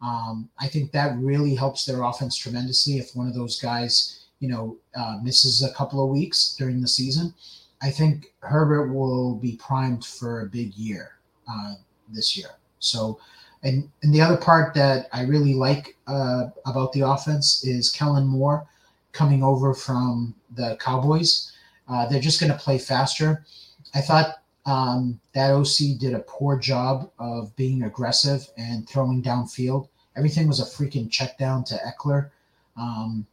um, I think that really helps their offense tremendously. If one of those guys you know uh, misses a couple of weeks during the season, I think Herbert will be primed for a big year uh, this year. So. And, and the other part that I really like uh, about the offense is Kellen Moore coming over from the Cowboys. Uh, they're just going to play faster. I thought um, that OC did a poor job of being aggressive and throwing downfield. Everything was a freaking check down to Ekeler, um,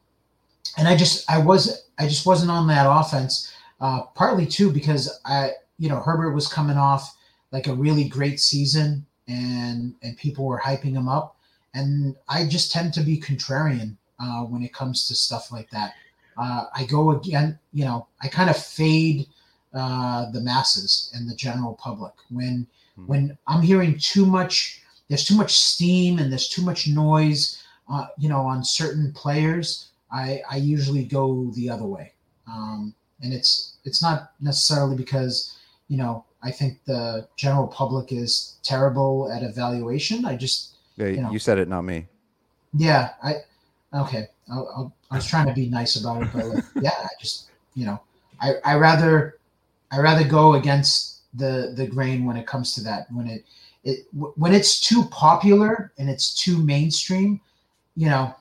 and I just I was I just wasn't on that offense. Uh, partly too because I you know Herbert was coming off like a really great season and and people were hyping him up and i just tend to be contrarian uh, when it comes to stuff like that uh, i go again you know i kind of fade uh, the masses and the general public when Hmm. when i'm hearing too much there's too much steam and there's too much noise uh, you know on certain players i i usually go the other way um, and it's it's not necessarily because you know I think the general public is terrible at evaluation. I just, Yeah, You know. you said it, not me. yeah, I, okay, I, I, I was trying to be nice about it, but like, (laughs) yeah, I just, you know, I, I rather, I rather go against the the grain when it comes to that. When it, it when it's too popular and it's too mainstream, you know,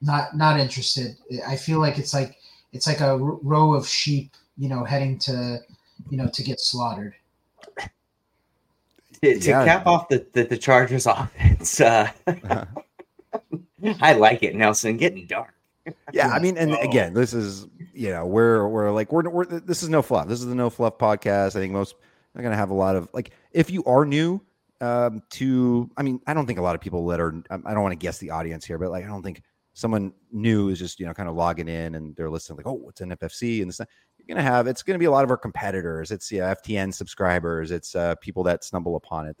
not not interested. I feel like it's like it's like a r- row of sheep, you know, heading to, you know, to get slaughtered. To, to Yeah. cap off the, the, the Chargers (laughs) offense, uh, (laughs) I like it, Nelson. Getting dark. Yeah, I mean, and Oh. again, this is you know we're we're like we're, we're this is no fluff. This is the no fluff podcast. I think most are going to have a lot of like if you are new um to I mean I don't think a lot of people that are I don't want to guess the audience here, but like I don't think someone new is just you know kind of logging in and they're listening like oh what's an FFC and this you're going to have it's going to be a lot of our competitors. It's yeah FTN subscribers. It's uh people that stumble upon it.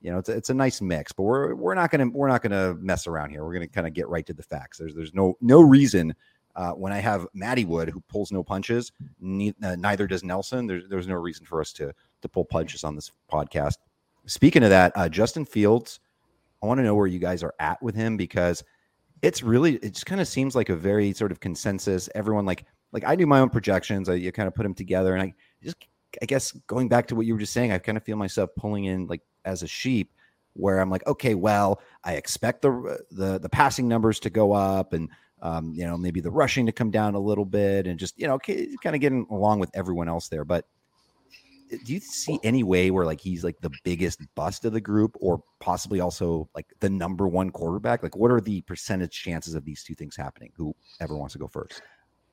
You know it's a, it's a nice mix but we're we're not gonna we're not gonna mess around here. We're gonna kind of get right to the facts. There's there's no no reason uh, when i have Matty wood who pulls no punches ne- uh, neither does nelson. There's there's no reason for us to to pull punches on this podcast. Speaking of that uh, justin fields i want to know where you guys are at with him because it's really it just kind of seems like a very sort of consensus. Everyone like like i do my own projections. I you kind of put them together and i just I guess going back to what you were just saying, I kind of feel myself pulling in like as a sheep, where I'm like, okay, well, I expect the the the passing numbers to go up, and um, you know maybe the rushing to come down a little bit, and just you know kind of getting along with everyone else there. But uh, do you see any way where like he's like the biggest bust of the group, or possibly also like the number one quarterback? Like, what are the percentage chances of these two things happening? Whoever wants to go first?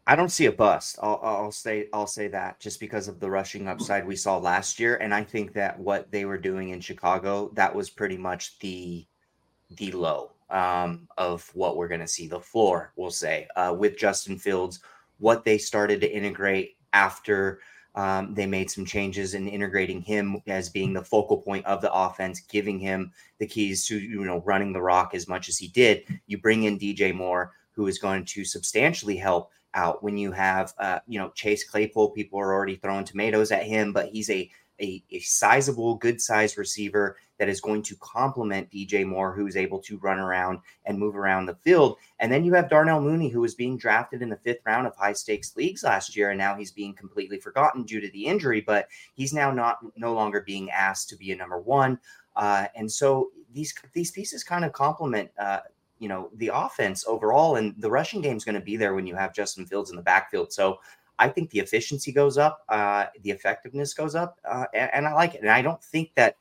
I don't see a bust. I'll, I'll say I'll say that just because of the rushing upside we saw last year, and I think that what they were doing in Chicago that was pretty much the the low um, of what we're going to see. The floor, we'll say, uh, with Justin Fields, what they started to integrate after um, they made some changes in integrating him as being the focal point of the offense, giving him the keys to you know running the rock as much as he did. You bring in DJ Moore, who is going to substantially help out when you have uh, you know Chase Claypool. People are already throwing tomatoes at him, but he's a a, a sizable, good sized receiver that is going to complement DJ Moore, who is able to run around and move around the field. And then you have Darnell Mooney, who was being drafted in the fifth round of high stakes leagues last year, and now he's being completely forgotten due to the injury. But he's now not no longer being asked to be a number one. Uh, and so these these pieces kind of complement uh, you know the offense overall and the rushing game is going to be there when you have justin fields in the backfield. So i think the efficiency goes up uh, the effectiveness goes up uh, and, and, i like it. And i don't think that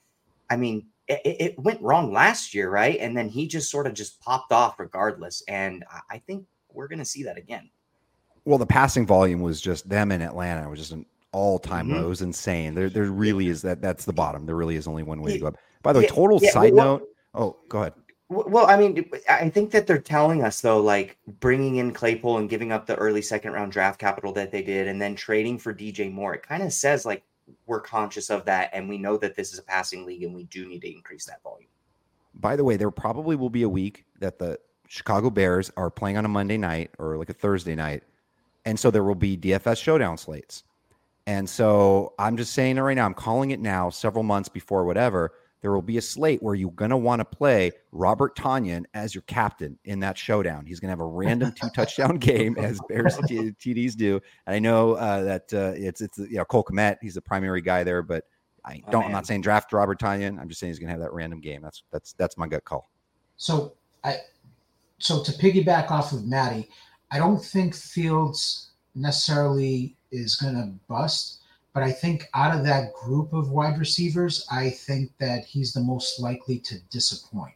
i mean it, it, went wrong last year right? And then he just sort of just popped off regardless. And i think we're going to see that again. Well the passing volume was just them in atlanta it was just an all-time Mhm. low. It was insane. There, there really is that that's the bottom. There really is only one way to go up. By the way Yeah, total yeah, side well, note Oh, go ahead. Well, I mean, I think that they're telling us though, like bringing in Claypool and giving up the early second round draft capital that they did, and then trading for DJ Moore. It kind of says like we're conscious of that, and we know that this is a passing league, and we do need to increase that volume. By the way, there probably will be a week that the Chicago Bears are playing on a Monday night or like a Thursday night, and so there will be DFS showdown slates. And so I'm just saying it right now. I'm calling it now, several months before whatever there will be a slate where you're going to want to play Robert Tonyan as your captain in that showdown. He's going to have a random two touchdown (laughs) game as Bears TDs do. And I know uh, that uh, it's it's you know Cole Kmet, he's the primary guy there, but I oh, don't. Oh, I'm not saying draft Robert Tonyan. I'm just saying he's going to have that random game. That's that's that's my gut call. So I so to piggyback off of Matty, I don't think Fields necessarily is going to bust. But I think out of that group of wide receivers, I think that he's the most likely to disappoint.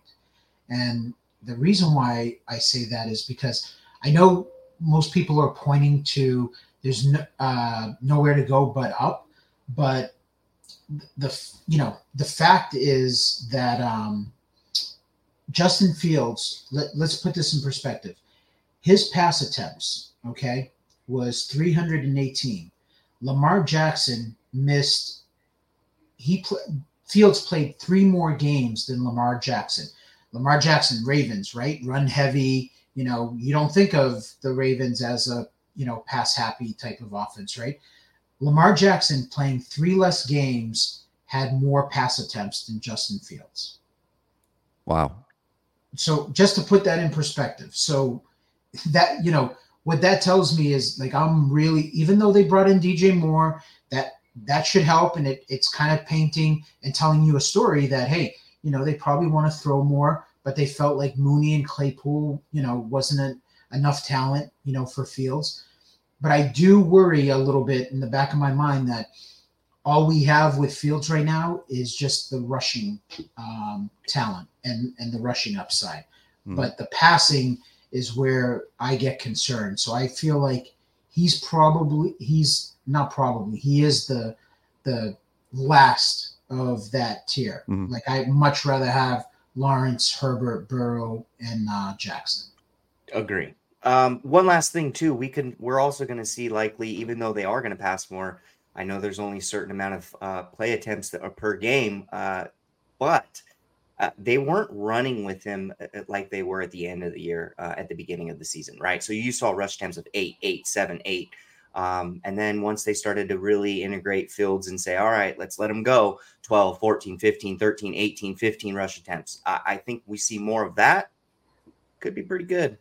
And the reason why I say that is because I know most people are pointing to there's no, uh, nowhere to go but up, but the you know the fact is that um, Justin Fields. Let, let's put this in perspective. His pass attempts, okay, was 318. Lamar Jackson missed. He pl- Fields played three more games than Lamar Jackson. Lamar Jackson, Ravens, right? Run heavy. You know, you don't think of the Ravens as a you know pass happy type of offense, right? Lamar Jackson playing three less games had more pass attempts than Justin Fields. Wow. So just to put that in perspective, so that you know what that tells me is like I'm really even though they brought in DJ Moore, that that should help and it, it's kind of painting and telling you a story that hey, you know, they probably want to throw more, but they felt like Mooney and Claypool, you know, wasn't enough talent, you know, for Fields. But I do worry a little bit in the back of my mind that all we have with Fields right now is just the rushing um, talent and and the rushing upside. Mm. But the passing is where I get concerned. So I feel like he's probably he's not probably he is the the last of that tier. Mm-hmm. Like I much rather have Lawrence, Herbert, Burrow, and uh, Jackson. Agree. Um, one last thing too, we can we're also going to see likely, even though they are going to pass more. I know there's only a certain amount of uh, play attempts that are per game, uh, but uh, they weren't running with him uh, uh, like they were at the end of the year, uh, at the beginning of the season, right? So you saw rush attempts of eight, eight, seven, eight. Um, and then once they started to really integrate Fields and say, all right, let's let him go 12, 14, 15, 13, 18, 15 rush attempts. I, I think we see more of that. Could be pretty good.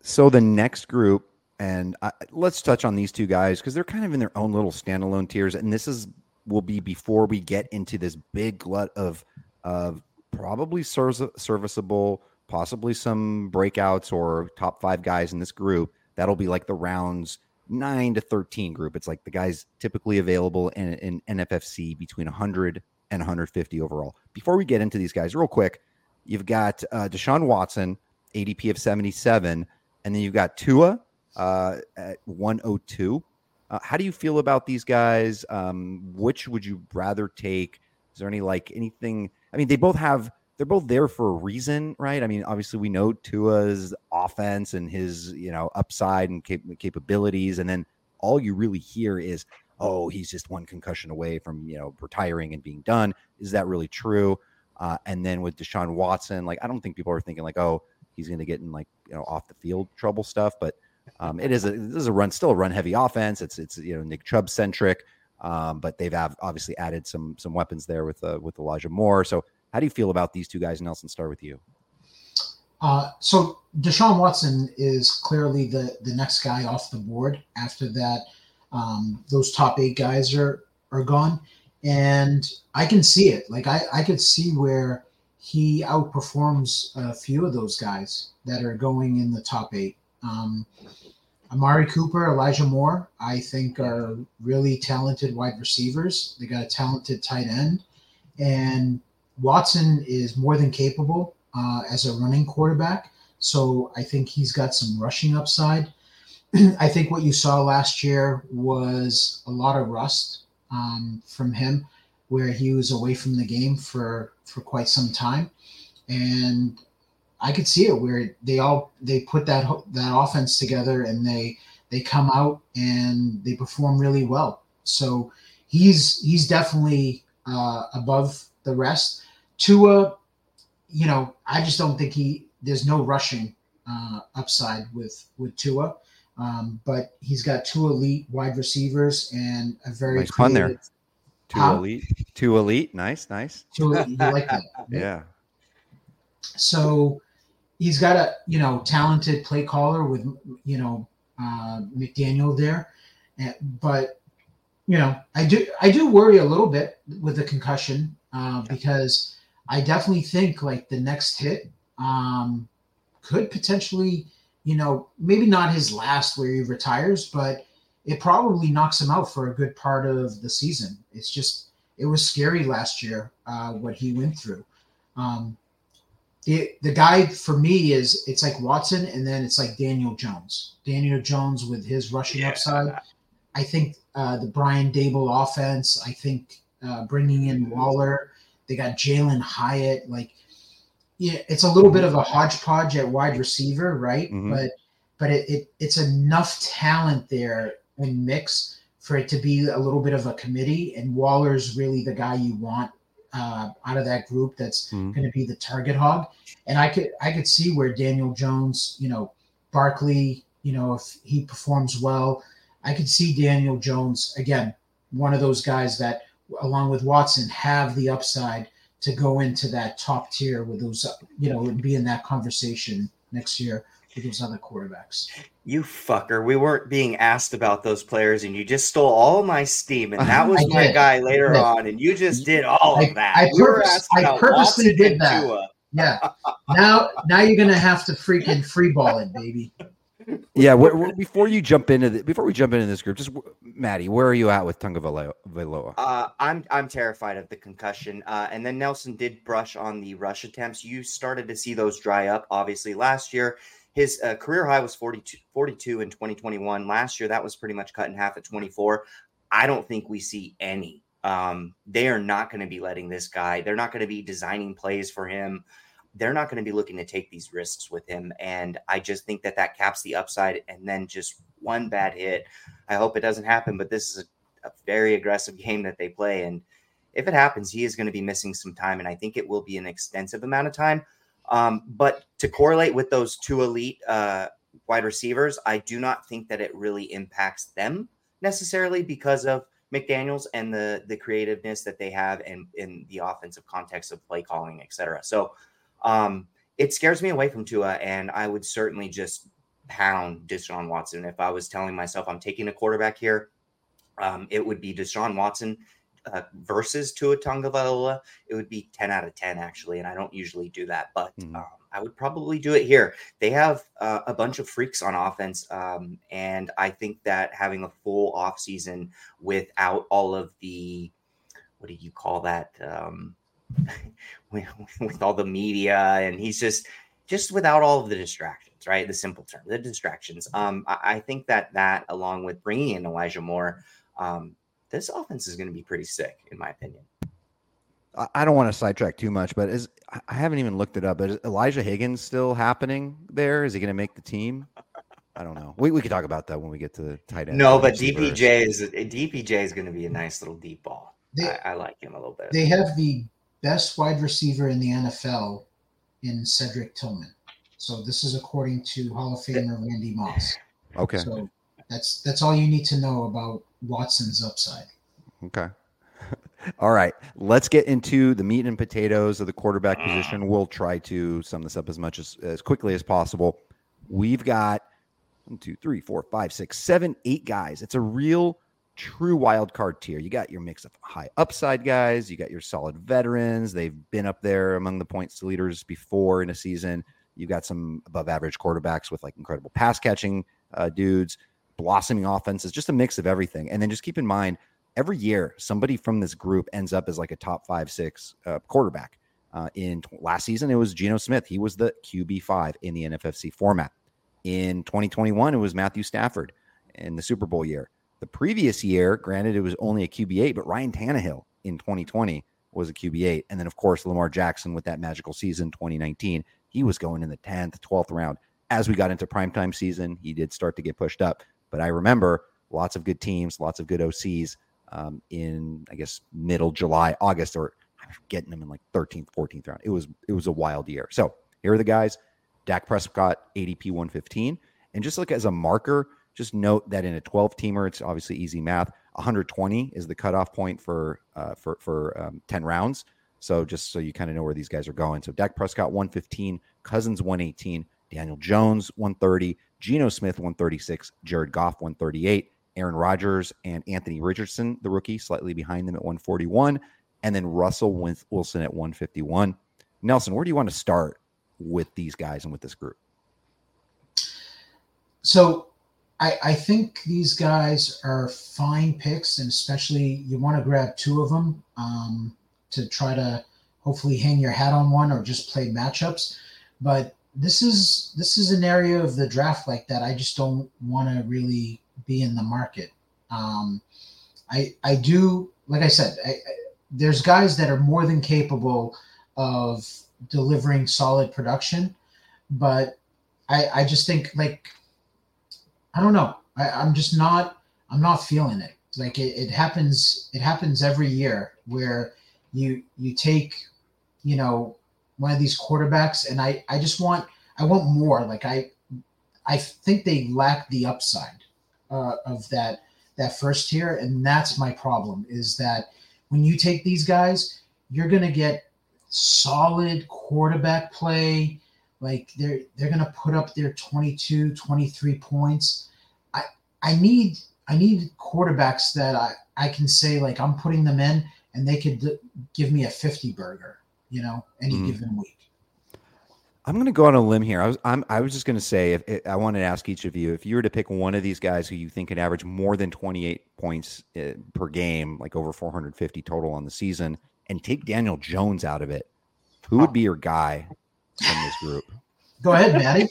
So the next group, and let's touch on these two guys because they're kind of in their own little standalone tiers. And this is will be before we get into this big glut of of probably serviceable, possibly some breakouts or top five guys in this group. That'll be like the rounds nine to 13 group. It's like the guys typically available in, in NFFC between 100 and 150 overall. Before we get into these guys, real quick, you've got uh, Deshaun Watson, ADP of 77, and then you've got Tua uh, at 102. Uh, how do you feel about these guys? Um, which would you rather take? Is there any like anything? I mean, they both have. They're both there for a reason, right? I mean, obviously we know Tua's offense and his you know upside and cap- capabilities, and then all you really hear is, "Oh, he's just one concussion away from you know retiring and being done." Is that really true? Uh, and then with Deshaun Watson, like I don't think people are thinking like, "Oh, he's going to get in like you know off the field trouble stuff," but um, it is a this is a run still a run heavy offense. It's it's you know Nick Chubb centric, um, but they've have obviously added some some weapons there with uh, with Elijah Moore. So how do you feel about these two guys? Nelson, start with you. Uh, so Deshaun Watson is clearly the the next guy off the board. After that, um, those top eight guys are are gone, and I can see it. Like I I could see where he outperforms a few of those guys that are going in the top eight. Um, Amari Cooper, Elijah Moore, I think are really talented wide receivers. They got a talented tight end. And Watson is more than capable uh, as a running quarterback. So I think he's got some rushing upside. (clears throat) I think what you saw last year was a lot of rust um, from him. where he was away from the game for for quite some time, and I could see it where they all they put that that offense together and they they come out and they perform really well. So he's he's definitely uh, above the rest. Tua, you know, I just don't think he there's no rushing uh, upside with with Tua. Um, but he's got two elite wide receivers and a very nice pun there. Two Huh? elite, two elite. Nice, nice. Two elite. You like that? (laughs) Yeah. So he's got a you know talented play caller with you know uh, McDaniel there, but you know I do I do worry a little bit with the concussion uh, because I definitely think like the next hit um, could potentially you know maybe not his last where he retires, but it probably knocks him out for a good part of the season. It's just it was scary last year uh, what he went through. Um, the the guy for me is it's like Watson and then it's like Daniel Jones. Daniel Jones with his rushing upside. I think uh, the Brian Daboll offense. I think uh, bringing in Waller. They got Jalin Hyatt. Like, yeah, it's a little bit of a hodgepodge at wide receiver, right? Mhm. But but it, it it's enough talent there and mix for it to be a little bit of a committee. And Waller's really the guy you want uh, out of that group that's Mhm. going to be the target hog. And I could I could see where Daniel Jones, you know, Barkley, you know, if he performs well, I could see Daniel Jones again, one of those guys that, along with Watson, have the upside to go into that top tier with those, you know, and be in that conversation next year with those other quarterbacks. You fucker. We weren't being asked about those players, and you just stole all my steam. And that (laughs) was my guy later on, and you just did all I- of that. I We purpose- I purposely Watson did that. Tua. Yeah. (laughs) now now you're gonna have to freaking free ball it, baby. Yeah. Where, where- before you jump into the, before we jump into this group, just Matty, where are you at with Tunga Valo- Valoa? Uh, I'm I'm terrified of the concussion. Uh, and then Nelson did brush on the rush attempts. You started to see those dry up. Obviously, last year his uh, career high was 42, 42 in 2021. Last year that was pretty much cut in half at 24. I don't think we see any. Um, they are not going to be letting this guy. They're not going to be designing plays for him. They're not going to be looking to take these risks with him. And I just think that that caps the upside. And then just one bad hit. I hope it doesn't happen. But this is a a very aggressive (laughs) game that they play. And if it happens, he is going to be missing some time. And I think it will be an extensive amount of time. Um, but to correlate with those two elite uh, wide receivers, I do not think that it really impacts them necessarily because of McDaniels and the the creativeness that they have and in the offensive context of play calling, et cetera. So um, it scares me away from Tua, and I would certainly just pound Deshaun Watson if I was telling myself I'm taking a quarterback here um, it would be Deshaun Watson uh, versus Tua Tagovailoa. It would be 10 out of 10, actually. And I don't usually do that, but Mhm. um, I would probably do it here. They have uh, a bunch of freaks on offense. Um, and I think that having a full offseason without all of the, what do you call that? Um, (laughs) with, with all the media, and he's just, just without all of the distractions, right? The simple term, the distractions. Um, I, I think that that, along with bringing in Elijah Moore, um, this offense is going to be pretty sick, in my opinion. I- I don't want to sidetrack too much, but is I- I haven't even looked it up. But is Elijah Higgins still happening there? Is he going to make the team? I don't know. We, we could talk about that when we get to the tight end. No, but. DPJ is DPJ is going to be a nice little deep ball. They, I, I like him a little bit. they have the best wide receiver in the NFL in Cedric Tillman. So this is according to Hall of Famer Randy Moss. Okay. So that's that's all you need to know about Watson's upside. Okay. (laughs) All right. Let's get into the meat and potatoes of the quarterback position. We'll try to sum this up as much as as quickly as possible. We've got one, two, three, four, five, six, seven, eight guys. It's a real true wild card tier. You got your mix of high upside guys, you got your solid veterans. They've been up there among the points leaders before in a season. You've got some above average quarterbacks with like incredible pass catching uh, dudes, blossoming offenses, just a mix of everything. And then just keep in mind, every year somebody from this group ends up as like a top five, six uh, quarterback. Uh, in t- last season, it was Geno Smith. He was the QB five in the NFFC format. In 2021, it was Matthew Stafford in the Super Bowl year. The previous year, granted, it was only a QB eight, but Ryan Tannehill in 2020 was a QB8. And then, of course, Lamar Jackson with that magical season 2019, he was going in the 10th, 12th round. As we got into primetime season, he did start to get pushed up. But I remember lots of good teams, lots of good OCs um, in, I guess, middle July, August, or getting them in like 13th, 14th round. It was it was a wild year. So here are the guys. Dak Prescott, ADP 115. And just look as a marker, just note that in a 12 teamer, it's obviously easy math. 120 is the cutoff point for uh, for for um, 10 rounds. So just so you kind of know where these guys are going. So Dak Prescott 115, Cousins 118, Daniel Jones 130, Geno Smith 136, Jared Goff 138, Aaron Rodgers and Anthony Richardson, the rookie, slightly behind them at 141, and then Russell Wilson at 151. Nelson, where do you want to start with these guys and with this group? So I, I think these guys are fine picks, and especially you want to grab two of them um, to try to hopefully hang your hat on one or just play matchups. But this is this is an area of the draft like that. I just don't want to really be in the market. Um, I I do like I said. I, I, there's guys that are more than capable of delivering solid production, but I I just think like I don't know. I, I'm just not. I'm not feeling it. Like it, it happens. It happens every year where you you take, you know, one of these quarterbacks, and I I just want I want more. Like I I think they lack the upside uh, of that that first tier, and that's my problem. Is that when you take these guys, you're gonna get solid quarterback play like they're they're gonna put up their 22 23 points i i need i need quarterbacks that i i can say like i'm putting them in and they could d- give me a 50 burger you know any mm. given week I'm going to go on a limb here. I was I'm, I was just going to say if, I wanted to ask each of you if you were to pick one of these guys who you think could average more than 28 points uh, per game, like over 450 total on the season, and take Daniel Jones out of it, who would be your guy in this group? Go ahead, Matty.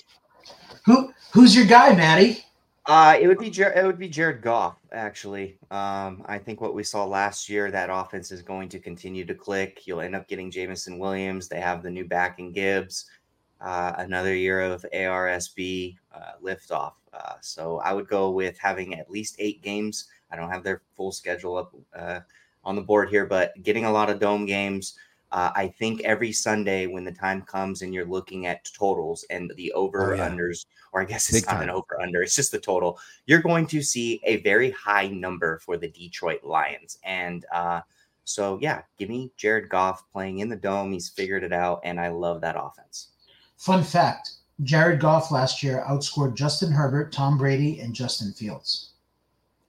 Who who's your guy, Matty? Uh, it would be Jer- it would be Jared Goff. Actually, um, I think what we saw last year, that offense is going to continue to click. You'll end up getting Jameson Williams. They have the new back in Gibbs. Uh, another year of ARSB uh, liftoff. Uh, so I would go with having at least eight games. I don't have their full schedule up uh, on the board here, but getting a lot of dome games. Uh, I think every Sunday when the time comes and you're looking at totals and the over oh, yeah. unders, or I guess it's Big not time. an over under, it's just the total, you're going to see a very high number for the Detroit Lions. And uh, so, yeah, give me Jared Goff playing in the dome. He's figured it out, and I love that offense. Fun fact Jared Goff last year outscored Justin Herbert, Tom Brady, and Justin Fields.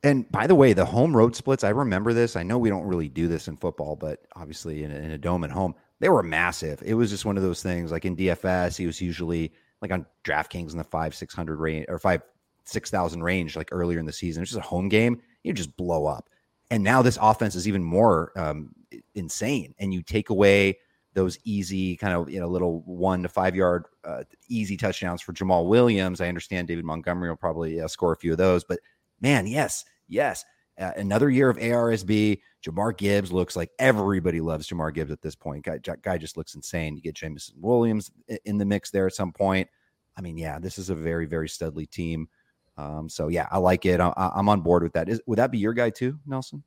And by the way, the home road splits, I remember this. I know we don't really do this in football, but obviously in a, in a dome at home, they were massive. It was just one of those things like in DFS, he was usually like on DraftKings in the five, 600 range or five, 6,000 range, like earlier in the season. It's just a home game. You just blow up. And now this offense is even more um, insane. And you take away those easy kind of, you know, little one to five yard uh, easy touchdowns for Jamaal Williams. I understand David Montgomery will probably uh, score a few of those, but man, yes, yes. Uh, another year of ARSB. Jahmyr Gibbs looks like everybody loves Jahmyr Gibbs at this point. Guy, guy just looks insane. You get Jameson Williams in the mix there at some point. I mean, yeah, this is a very, very studly team. Um, so yeah, I like it. I, am on board with that. Is would that be your guy too, Nelson?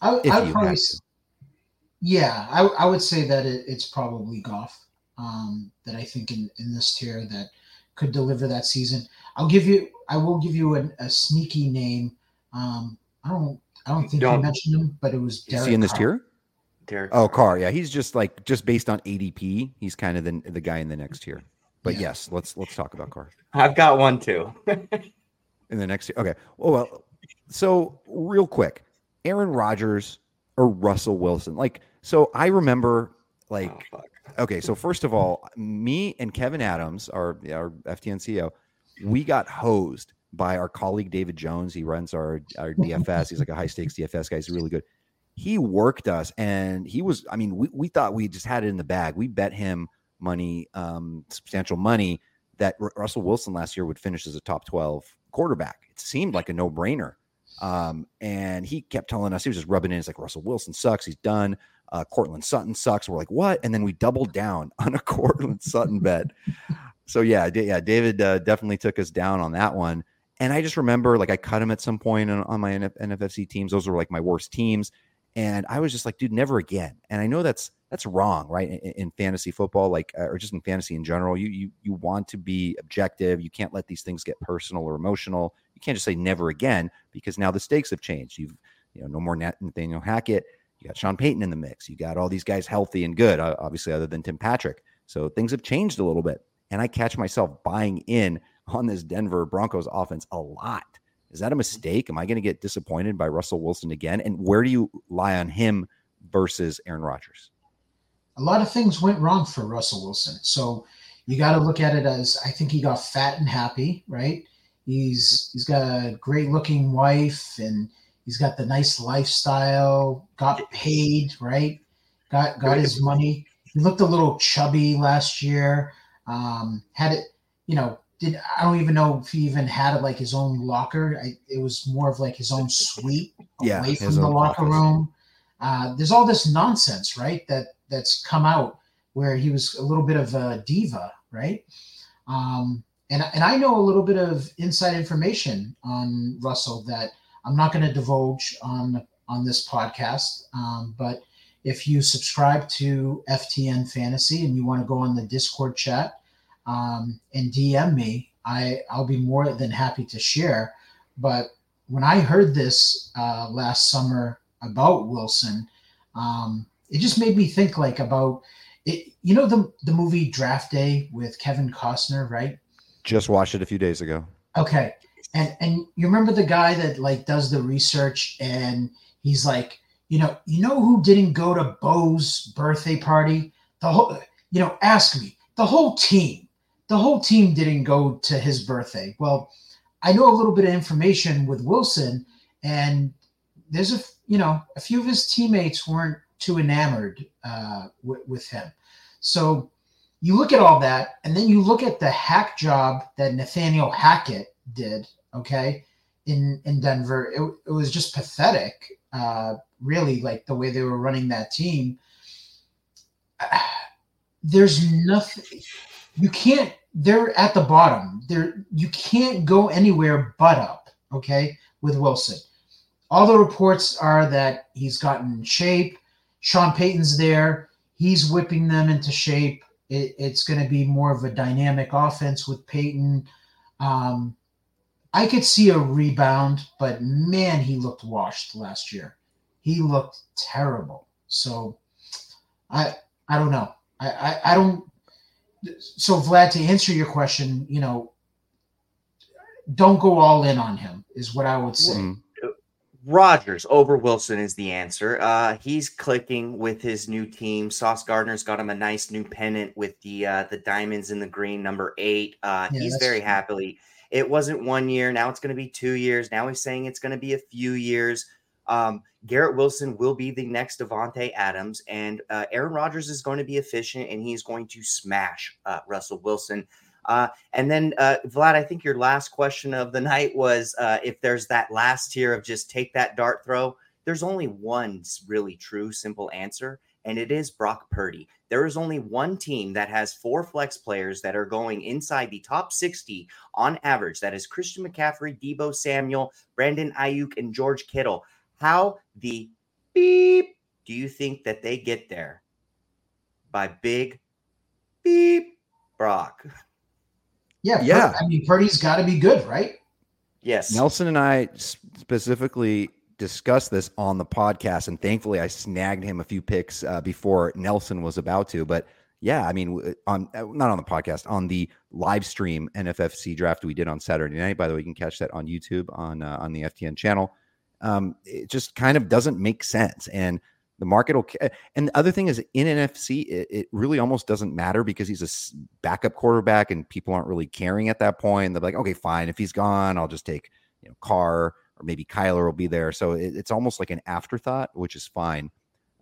I, I probably, yeah, I, I would say that it, it's probably Goff um, that I think in in this tier that could deliver that season. I'll give you I will give you a, a sneaky name. Um, I don't I don't think don't, you mentioned him, but it was Derek. Is he in this Carr. tier? Derek. Oh, Carr. Yeah, he's just like just based on ADP. He's kind of the the guy in the next tier. But yeah. yes, let's let's talk about Carr. I've got one too. (laughs) in the next tier. Okay. Well, well, so real quick, Aaron Rodgers or Russell Wilson. Like, so I remember like oh, okay, so first of all, me and Kevin Adams, our our FTN CEO, we got hosed by our colleague David Jones. He runs our, our DFS. He's like a high stakes DFS guy. He's really good. He worked us and he was, I mean, we, we thought we just had it in the bag. We bet him money, um, substantial money that R- Russell Wilson last year would finish as a top 12 quarterback. It seemed like a no brainer. Um, and he kept telling us, he was just rubbing in. It's like Russell Wilson sucks. He's done. Uh, Courtland Sutton sucks. We're like, what? And then we doubled down (laughs) on a Courtland Sutton bet. So yeah, yeah, David uh, definitely took us down on that one. And I just remember, like, I cut him at some point on, on my NF- NFFC teams. Those were like my worst teams, and I was just like, dude, never again. And I know that's that's wrong, right? In, in fantasy football, like, uh, or just in fantasy in general, you you you want to be objective. You can't let these things get personal or emotional. You can't just say never again because now the stakes have changed. You've you know no more Nathaniel Hackett. You got Sean Payton in the mix. You got all these guys healthy and good, obviously, other than Tim Patrick. So things have changed a little bit. And I catch myself buying in on this Denver Broncos offense a lot. Is that a mm-hmm. mistake? Am I going to get disappointed by Russell Wilson again? And where do you lie on him versus Aaron Rodgers? A lot of things went wrong for Russell Wilson. So you got to look at it as I think he got fat and happy, right? He's mm-hmm. he's got a great looking wife and he's got the nice lifestyle, got paid, right? Got got his money. He looked a little chubby last year. Um, had it, you know, did I don't even know if he even had like his own locker. I, it was more of like his own suite (laughs) yeah, away from the locker office. room. Uh, there's all this nonsense, right? That that's come out where he was a little bit of a diva, right? Um, and and I know a little bit of inside information on Russell that I'm not going to divulge on on this podcast. Um, but if you subscribe to FTN Fantasy and you want to go on the Discord chat um, and DM me, I I'll be more than happy to share. But when I heard this uh, last summer about Wilson, um, it just made me think like about it. You know the the movie Draft Day with Kevin Costner, right? Just watched it a few days ago. Okay, and and you remember the guy that like does the research and he's like, you know, you know who didn't go to Bo's birthday party? The whole, you know, ask me. The whole team the whole team didn't go to his birthday. Well, I know a little bit of information with Wilson, and there's a you know a few of his teammates weren't too enamored uh, with him. So you look at all that, and then you look at the hack job that Nathaniel Hackett did. Okay, in in Denver, it, it was just pathetic. Uh, really, like the way they were running that team. (sighs) There's nothing you can't they're at the bottom. There you can't go anywhere but up, okay, with Wilson. All the reports are that he's gotten in shape. Sean Payton's there. He's whipping them into shape. It, it's going to be more of a dynamic offense with Payton. Um, I could see a rebound, but man, he looked washed last year. He looked terrible. So I I don't know. I, I, I don't so Vlad, to answer your question, you know, don't go all in on him is what I would say. Mm-hmm. Rodgers over Wilson is the answer. Uh, he's clicking with his new team. Sauce Gardner's got him a nice new pennant with the uh, the diamonds in the green, number eight. Uh, yeah, he's very true. happily. It wasn't one year. Now it's going to be two years. Now he's saying it's going to be a few years. Um, Garrett Wilson will be the next Davante Adams, and uh, Aaron Rodgers is going to be efficient and he's going to smash uh, Russell Wilson. Uh, and then, uh, Vlad, I think your last question of the night was uh, if there's that last tier of just take that dart throw. There's only one really true, simple answer, and it is Brock Purdy. There is only one team that has four flex players that are going inside the top 60 on average. That is Christian McCaffrey, Deebo Samuel, Brandon Aiyuk, and George Kittle. How the beep do you think that they get there? By big beep Brock. Yeah, yeah. I mean, Purdy's got to be good, right? Yes. Nelson and I specifically discussed this on the podcast, and thankfully, I snagged him a few picks uh, before Nelson was about to. But yeah, I mean, on uh, not on the podcast, on the live stream NFFC draft we did on Saturday night. By the way, you can catch that on YouTube on uh, on the FTN channel um, it just kind of doesn't make sense. And the market will. And the other thing is in NFFC, it, it, really almost doesn't matter because he's a backup quarterback and people aren't really caring at that point. They're like, okay, fine. If he's gone, I'll just take you know Carr or maybe Kyler will be there. So it, it's almost like an afterthought, which is fine.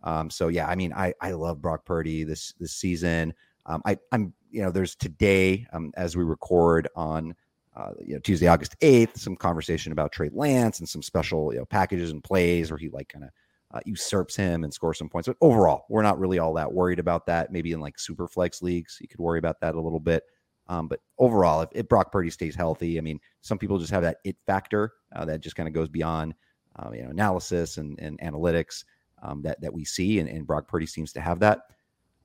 Um, so yeah, I mean, I I love Brock Purdy this this season. Um, I I'm you know there's today um, as we record on uh, you know, Tuesday, August 8th, some conversation about Trey Lance and some special, you know, packages and plays where he like kind of uh, usurps him and scores some points. But overall, we're not really all that worried about that. Maybe in like super flex leagues, you could worry about that a little bit. Um, but overall, if, if, Brock Purdy stays healthy, I mean, some people just have that it factor uh, that just kind of goes beyond, uh, you know, analysis and, and analytics um, that that we see, and, and Brock Purdy seems to have that.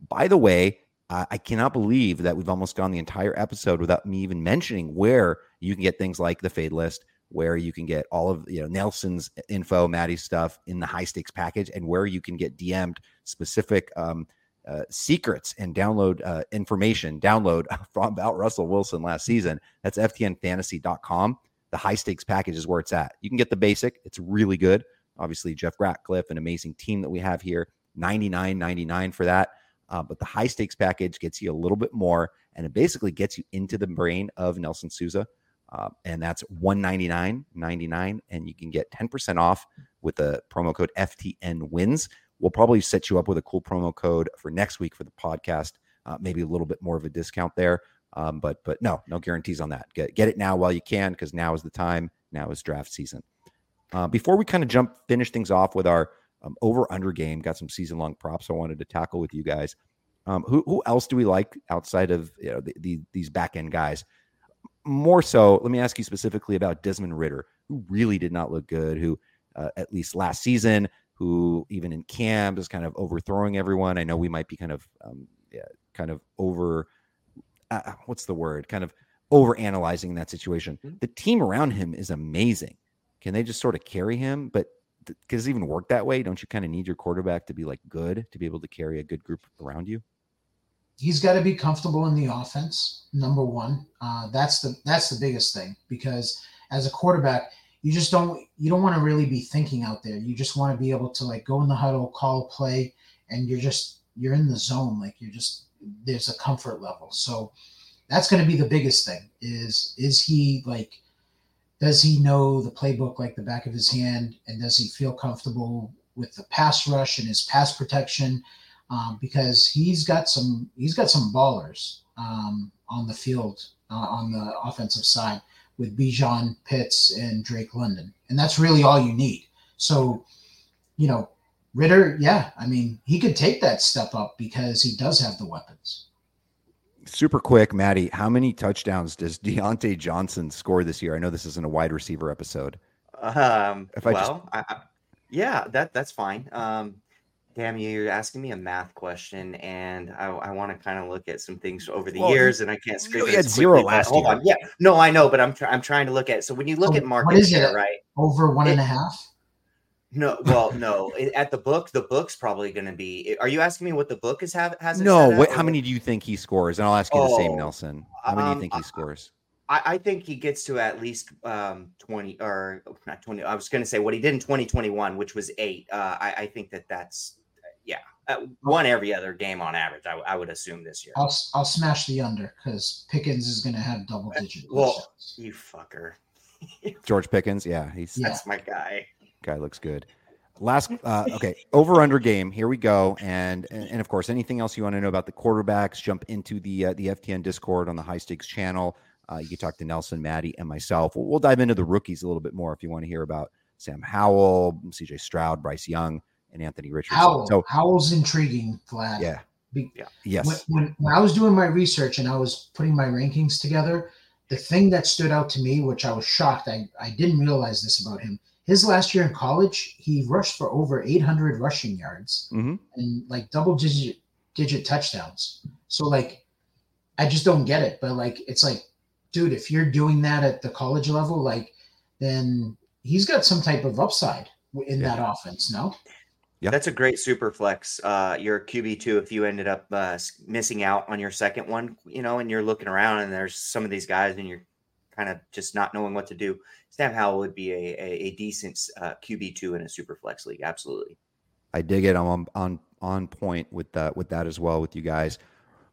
By the way, uh, I cannot believe that we've almost gone the entire episode without me even mentioning where you can get things like the fade list, where you can get all of you know Nelson's info, Matty's stuff in the high stakes package, and where you can get DM'd specific um, uh, secrets and download uh, information, download (laughs) from about Russell Wilson last season. That's ftnfantasy.com. The high stakes package is where it's at. You can get the basic, it's really good. Obviously, Jeff Ratcliffe, an amazing team that we have here, 99.99 for that. Uh, but the high stakes package gets you a little bit more, and it basically gets you into the brain of Nelson Sousa. Uh, and that's 199.99 and you can get 10% off with the promo code ftn wins We'll probably set you up with a cool promo code for next week for the podcast. Uh, maybe a little bit more of a discount there. Um, but but no, no guarantees on that. Get get it now while you can because now is the time. Now is draft season. Uh, before we kind of jump finish things off with our um, over under game, got some season long props I wanted to tackle with you guys. Um, who who else do we like outside of you know the, the, these back end guys? More so, let me ask you specifically about Desmond Ridder, who really did not look good. Who uh, at least last season who even in camp is kind of overthrowing everyone. I know we might be kind of um, yeah, kind of over uh, uh what's the word? Kind of over analyzing that situation. Mm-hmm. The team around him is amazing. Can they just sort of carry him? But th- does it even work that way? Don't you kind of need your quarterback to be like good to be able to carry a good group around you? He's got to be comfortable in the offense. Number one, uh, that's the that's the biggest thing because as a quarterback, you just don't you don't want to really be thinking out there. You just want to be able to like go in the huddle, call play, and you're just you're in the zone. Like you're just there's a comfort level. So that's going to be the biggest thing. Is is he like does he know the playbook like the back of his hand, and does he feel comfortable with the pass rush and his pass protection? Um, because he's got some he's got some ballers um, on the field uh, on the offensive side with Bijan Pitts and Drake London. And that's really all you need. So, you know, Ridder, yeah, I mean, he could take that step up because he does have the weapons. Super quick, Matty, how many touchdowns does (laughs) Diontae Johnson score this year? I know this isn't a wide receiver episode. Um, if I well, just... I, I, yeah, that that's fine. Um, Damn, you! You're asking me a math question, and I, I want to kind of look at some things over the well, years, and I can't. You had zero last Hold year. on, yeah, no, I know, but I'm try- I'm trying to look at. So when you look so at market share, it? right? Over one it, and a half. No, well, no. at the book, the book's probably going to be. Are you asking me what the book is have has? no, what, how many do you think he scores? And I'll ask you oh, the same, oh, Nelson. How many um, do you um, think he scores? I, I, think he gets to at least um, 20 or not 20. I was going to say what he did in 2021, which was eight. Uh, I, I think that that's yeah, uh, one every other game on average. I, I would assume this year. I'll I'll smash the under because Pickens is going to have double uh, digit. Well, you fucker. (laughs) George Pickens, yeah, he's yeah. that's my guy. Guy looks good. Last, uh, okay, over under game. Here we go, and, and, and of course, anything else you want to know about the quarterbacks, jump into the uh, the FTN Discord on the High Stakes channel. Uh, you can talk to Nelson, Matty, and myself. We'll, we'll dive into the rookies a little bit more if you want to hear about Sam Howell, C.J. Stroud, Bryce Young and Anthony Richardson. Howell, so Howell's intriguing, Vlad. Yeah. Be, yeah. Yes. When, when, when I was doing my research and I was putting my rankings together, the thing that stood out to me, which I was shocked, I, I didn't realize this about him. His last year in college, he rushed for over 800 rushing yards mm-hmm. and like double digit digit touchdowns. So like, I just don't get it. But like, it's like, dude, if you're doing that at the college level, like, then he's got some type of upside in yeah. that offense. No. Yeah. That's a great super flex. Uh, your QB two, if you ended up uh, missing out on your second one, you know, and you're looking around and there's some of these guys and you're kind of just not knowing what to do. Sam Howell would be a, a, a decent uh, QB two in a super flex league. Absolutely. I dig it. I'm on on, on point with that with that as well with you guys.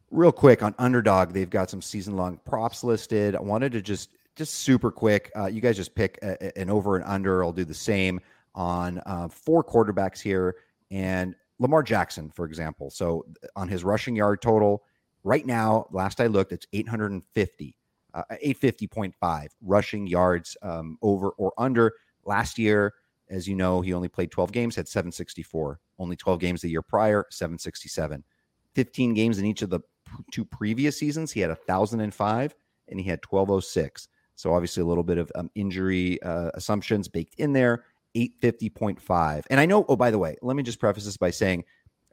Real quick on underdog, they've got some season long props listed. I wanted to just just super quick. Uh, you guys just pick a, an over and under. I'll do the same on uh, four quarterbacks here. And Lamar Jackson, for example. So on his rushing yard total, right now, last I looked, it's 850. uh, 850.5 rushing yards um, over or under. Last year, as you know, he only played 12 games, had 764. Only 12 games the year prior, 767. 15 games in each of the two previous seasons, he had 1,005 and he had 1206. So obviously a little bit of um, injury uh, assumptions baked in there. 850.5. And I know, oh, by the way, let me just preface this by saying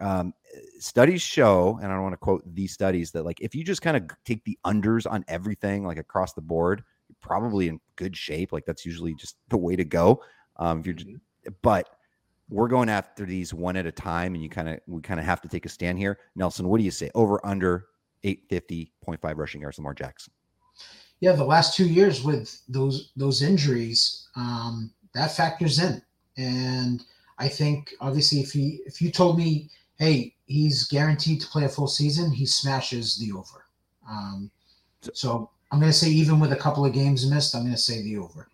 um, studies show, and I don't want to quote these studies, that like if you just kind of take the unders on everything, like across the board, you're probably in good shape. Like that's usually just the way to go. Um, if you're, just, Mm-hmm. but we're going after these one at a time, and you kind of we kind of have to take a stand here. Nelson, what do you say? Over under 850.5 rushing yards, Lamar Jackson. Yeah, the last two years with those those injuries, um, that factors in. And I think obviously if he if you told me, hey, he's guaranteed to play a full season, he smashes the over. Um, so I'm going to say even with a couple of games missed, I'm going to say the over.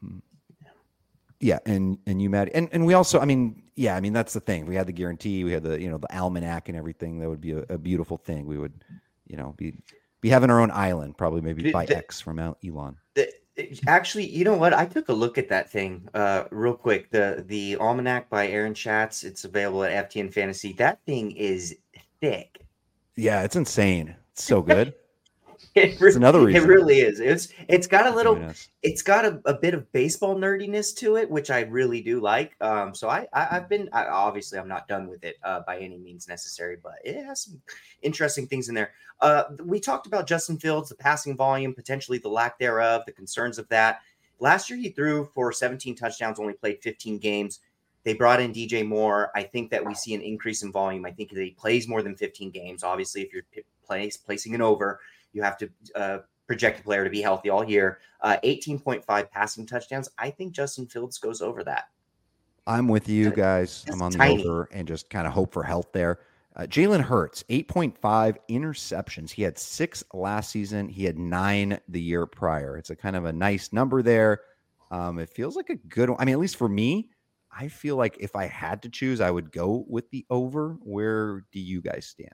Yeah, and and you Matt, and and we also, I mean, yeah, I mean that's the thing. We had the guarantee, we had the you know the almanac and everything. That would be a, a beautiful thing. We would, you know, be be having our own island, probably maybe Did by the- X from Mount Elon. The- it- actually, you know what? I took a look at that thing uh, real quick. The the almanac by Aaron Schatz. It's available at FTN Fantasy. That thing is thick. Yeah, it's insane. It's so good. It re- another reason. It really is. It's it's got a little. really. It's got a, a bit of baseball nerdiness to it, which I really do like. Um, so I, I I've been I, obviously I'm not done with it uh, by any means necessary, but it has some interesting things in there. Uh, we talked about Justin Fields, the passing volume, potentially the lack thereof, the concerns of that. Last year he threw for 17 touchdowns, only played 15 games. They brought in DJ Moore. I think that we see an increase in volume. I think that he plays more than 15 games. Obviously, if you're place, placing an over, you have to uh, project a player to be healthy all year. Uh, 18.5 passing touchdowns. I think Justin Fields goes over that. I'm with you Just- guys. I'm just on the over and just kind of hope for health there. Uh, Jalen Hurts, 8.5 interceptions. He had six last season. He had nine the year prior. It's a kind of a nice number there. Um, it feels like a good one. I mean, at least for me, I feel like if I had to choose, I would go with the over. Where do you guys stand?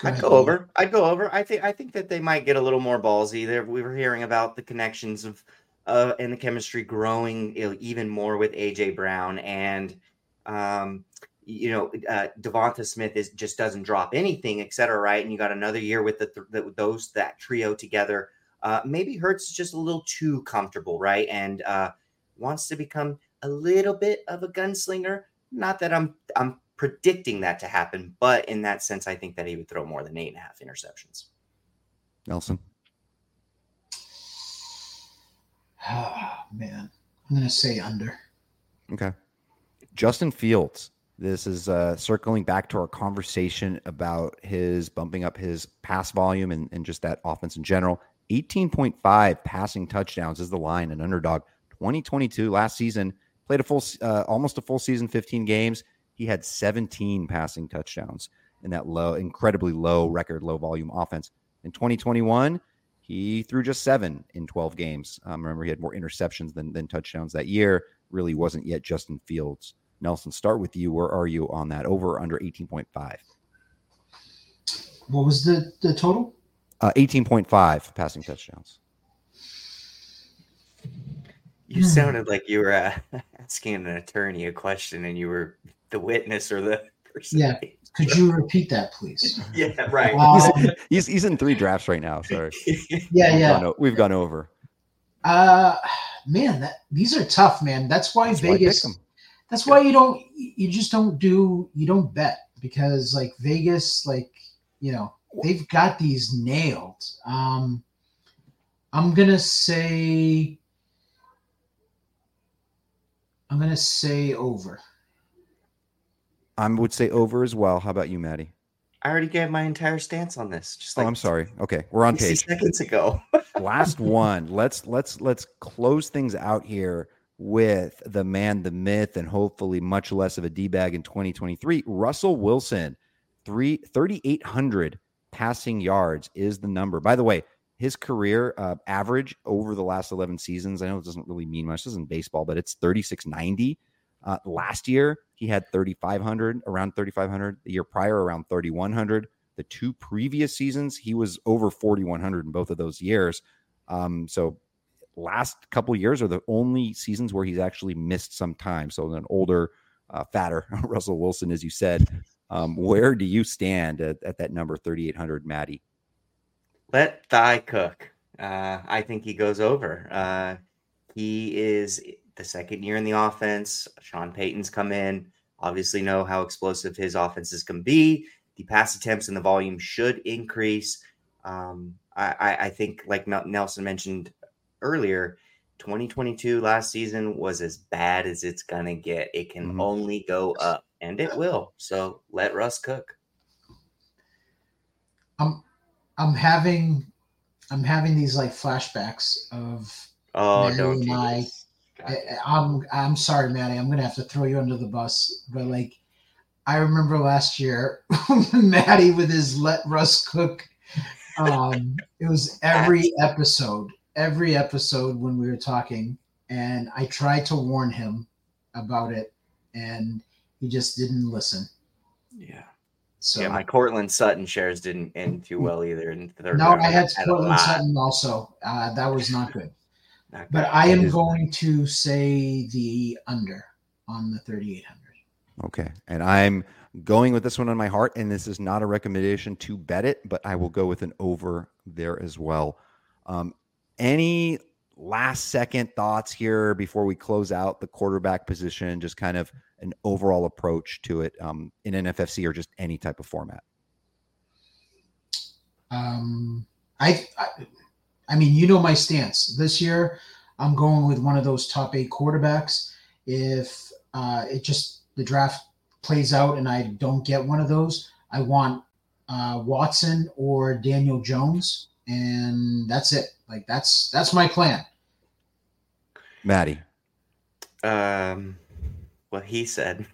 Go I'd go over. I'd go over. I think I think that they might get a little more ballsy. There, we were hearing about the connections of uh, and the chemistry growing you know, even more with AJ Brown and um, you know uh, Devonta Smith is just doesn't drop anything, et cetera, right? And you got another year with the, th- the those that trio together. Uh, maybe Hurts is just a little too comfortable, right? And uh, wants to become a little bit of a gunslinger. Not that I'm I'm predicting that to happen, but in that sense, I think that he would throw more than eight and a half interceptions. Nelson? Oh, man. I'm going to say under. Okay. Justin Fields. This is uh, circling back to our conversation about his bumping up his pass volume and, and just that offense in general. 18.5 passing touchdowns is the line, an underdog. 2022 last season played a full, uh, almost a full season, 15 games. He had 17 passing touchdowns in that low, incredibly low record, low volume offense. In 2021, he threw just seven in 12 games. Um, remember, he had more interceptions than, than touchdowns that year. Really wasn't yet Justin Fields. Nelson, start with you. Where are you on that? Over or under 18.5? What was the, the total? Uh, 18.5 passing touchdowns. You sounded like you were uh, (laughs) asking an attorney a question, and you were the witness or the person. Yeah. Could you repeat that, please? (laughs) yeah, right. Um, He's, he's in three drafts right now. Sorry. (laughs) yeah, We've yeah. gone we've gone over. Uh, man, that, these are tough, man. That's why That's why I pick that's why you don't. You just don't do. You don't bet because like Vegas, like you know, they've got these nailed. Um, I'm gonna say. I'm gonna say over. I would say over as well. How about you, Matty? I already gave my entire stance on this. Just like Oh, I'm sorry. Okay, we're on 60 page. seconds ago. (laughs) last one let's let's let's close things out here with the man the myth and hopefully much less of a d-bag in 2023 russell wilson three 3800 passing yards is the number by the way his career uh, average over the last 11 seasons i know it doesn't really mean much this isn't baseball but it's 3690 uh, last year he had 3500 around 3500 the year prior around 3100 The two previous seasons, he was over 4,100 in both of those years. Um, so last couple years are the only seasons where he's actually missed some time. So an older, uh, fatter (laughs) Russell Wilson, as you said. Um, where do you stand at, at that number 3,800, Matty? Let Thigh cook. Uh, I think he goes over. Uh, he is the second year in the offense. Sean Payton's come in. Obviously, know how explosive his offenses can be. The pass attempts and the volume should increase. Um, I, I, think, like Nelson mentioned earlier, 2022 last season was as bad as it's gonna get. It can mm-hmm. only go up, and it will. So let Russ cook. I'm I'm having I'm having these like flashbacks of oh don't and I, I I'm I'm sorry, Matty. I'm gonna have to throw you under the bus, but like I remember last year, (laughs) Matty with his let Russ cook. Um, it was every episode, every episode when we were talking, and I tried to warn him about it, and he just didn't listen. Yeah. So yeah, my Courtland Sutton shares didn't end too well either. In the third no, round. I had Courtland Sutton also. Uh, that was not good. Not but I am going to say the under on the 3,800. Okay. And I'm going with this one on my heart. And this is not a recommendation to bet it, but I will go with an over there as well. Um, any last second thoughts here before we close out the quarterback position? Just kind of an overall approach to it um, in NFFC or just any type of format? Um, I, I, I mean, you know my stance this year. I'm going with one of those top eight quarterbacks. If uh, it just the draft plays out and I don't get one of those, I want uh, Watson or Daniel Jones, and that's it. Like that's that's my plan. Matty. Um, what he said.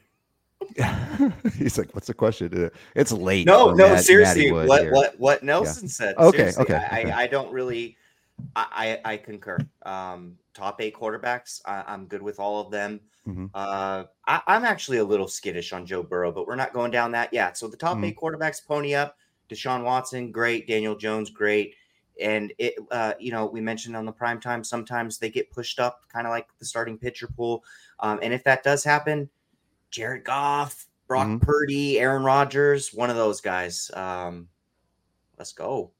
(laughs) He's like, "What's the question?" It's late. No, no, Matt, seriously. What what what Nelson yeah. said? Okay, seriously, okay, I, okay. I, don't really. I I, concur. Um, top eight quarterbacks. I, am good with all of them. Mm-hmm. Uh, I, am actually a little skittish on Joe Burrow, but we're not going down that yet. So the top mm-hmm. eight quarterbacks pony up. Deshaun Watson, great. Daniel Jones, great. And it, uh, you know, we mentioned on the prime time, sometimes they get pushed up, kind of like the starting pitcher pool. Um, and if that does happen, Jared Goff, Brock mm-hmm. Purdy, Aaron Rodgers, one of those guys. Um, let's go.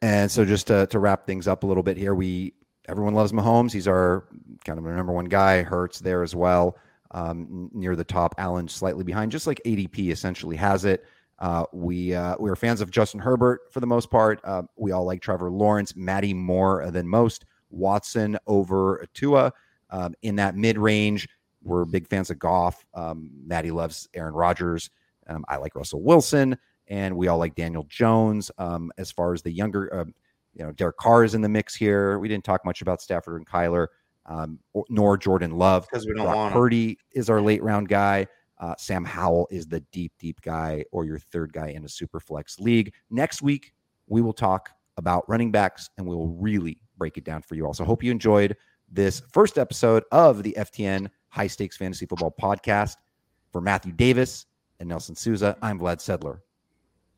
And so just to, to wrap things up a little bit here, we everyone loves Mahomes. He's our kind of our number one guy. Hurts there as well, um, near the top. Allen slightly behind, just like ADP essentially has it. Uh, we uh, we are fans of Justin Herbert for the most part. Uh, we all like Trevor Lawrence, Matty more than most. Watson over Tua um, in that mid range. We're big fans of Goff. Um, Maddie loves Aaron Rodgers. Um, I like Russell Wilson, and we all like Daniel Jones. Um, as far as the younger, uh, you know, Derek Carr is in the mix here. We didn't talk much about Stafford and Kyler, um, or, nor Jordan Love because we don't Brock want Purdy him. is our late round guy. Uh, Sam Howell is the deep, deep guy, or your third guy in a super flex league. Next week, we will talk about running backs, and we will really break it down for you all. So, hope you enjoyed this first episode of the FTN High Stakes Fantasy Football Podcast. For Matthew Davis and Nelson Sousa, I'm Vlad Sedler.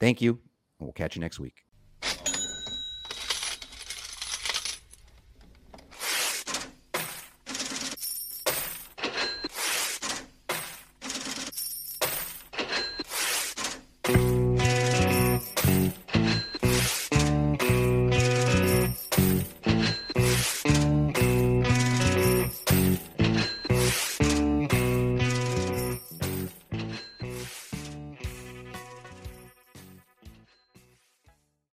Thank you, and we'll catch you next week.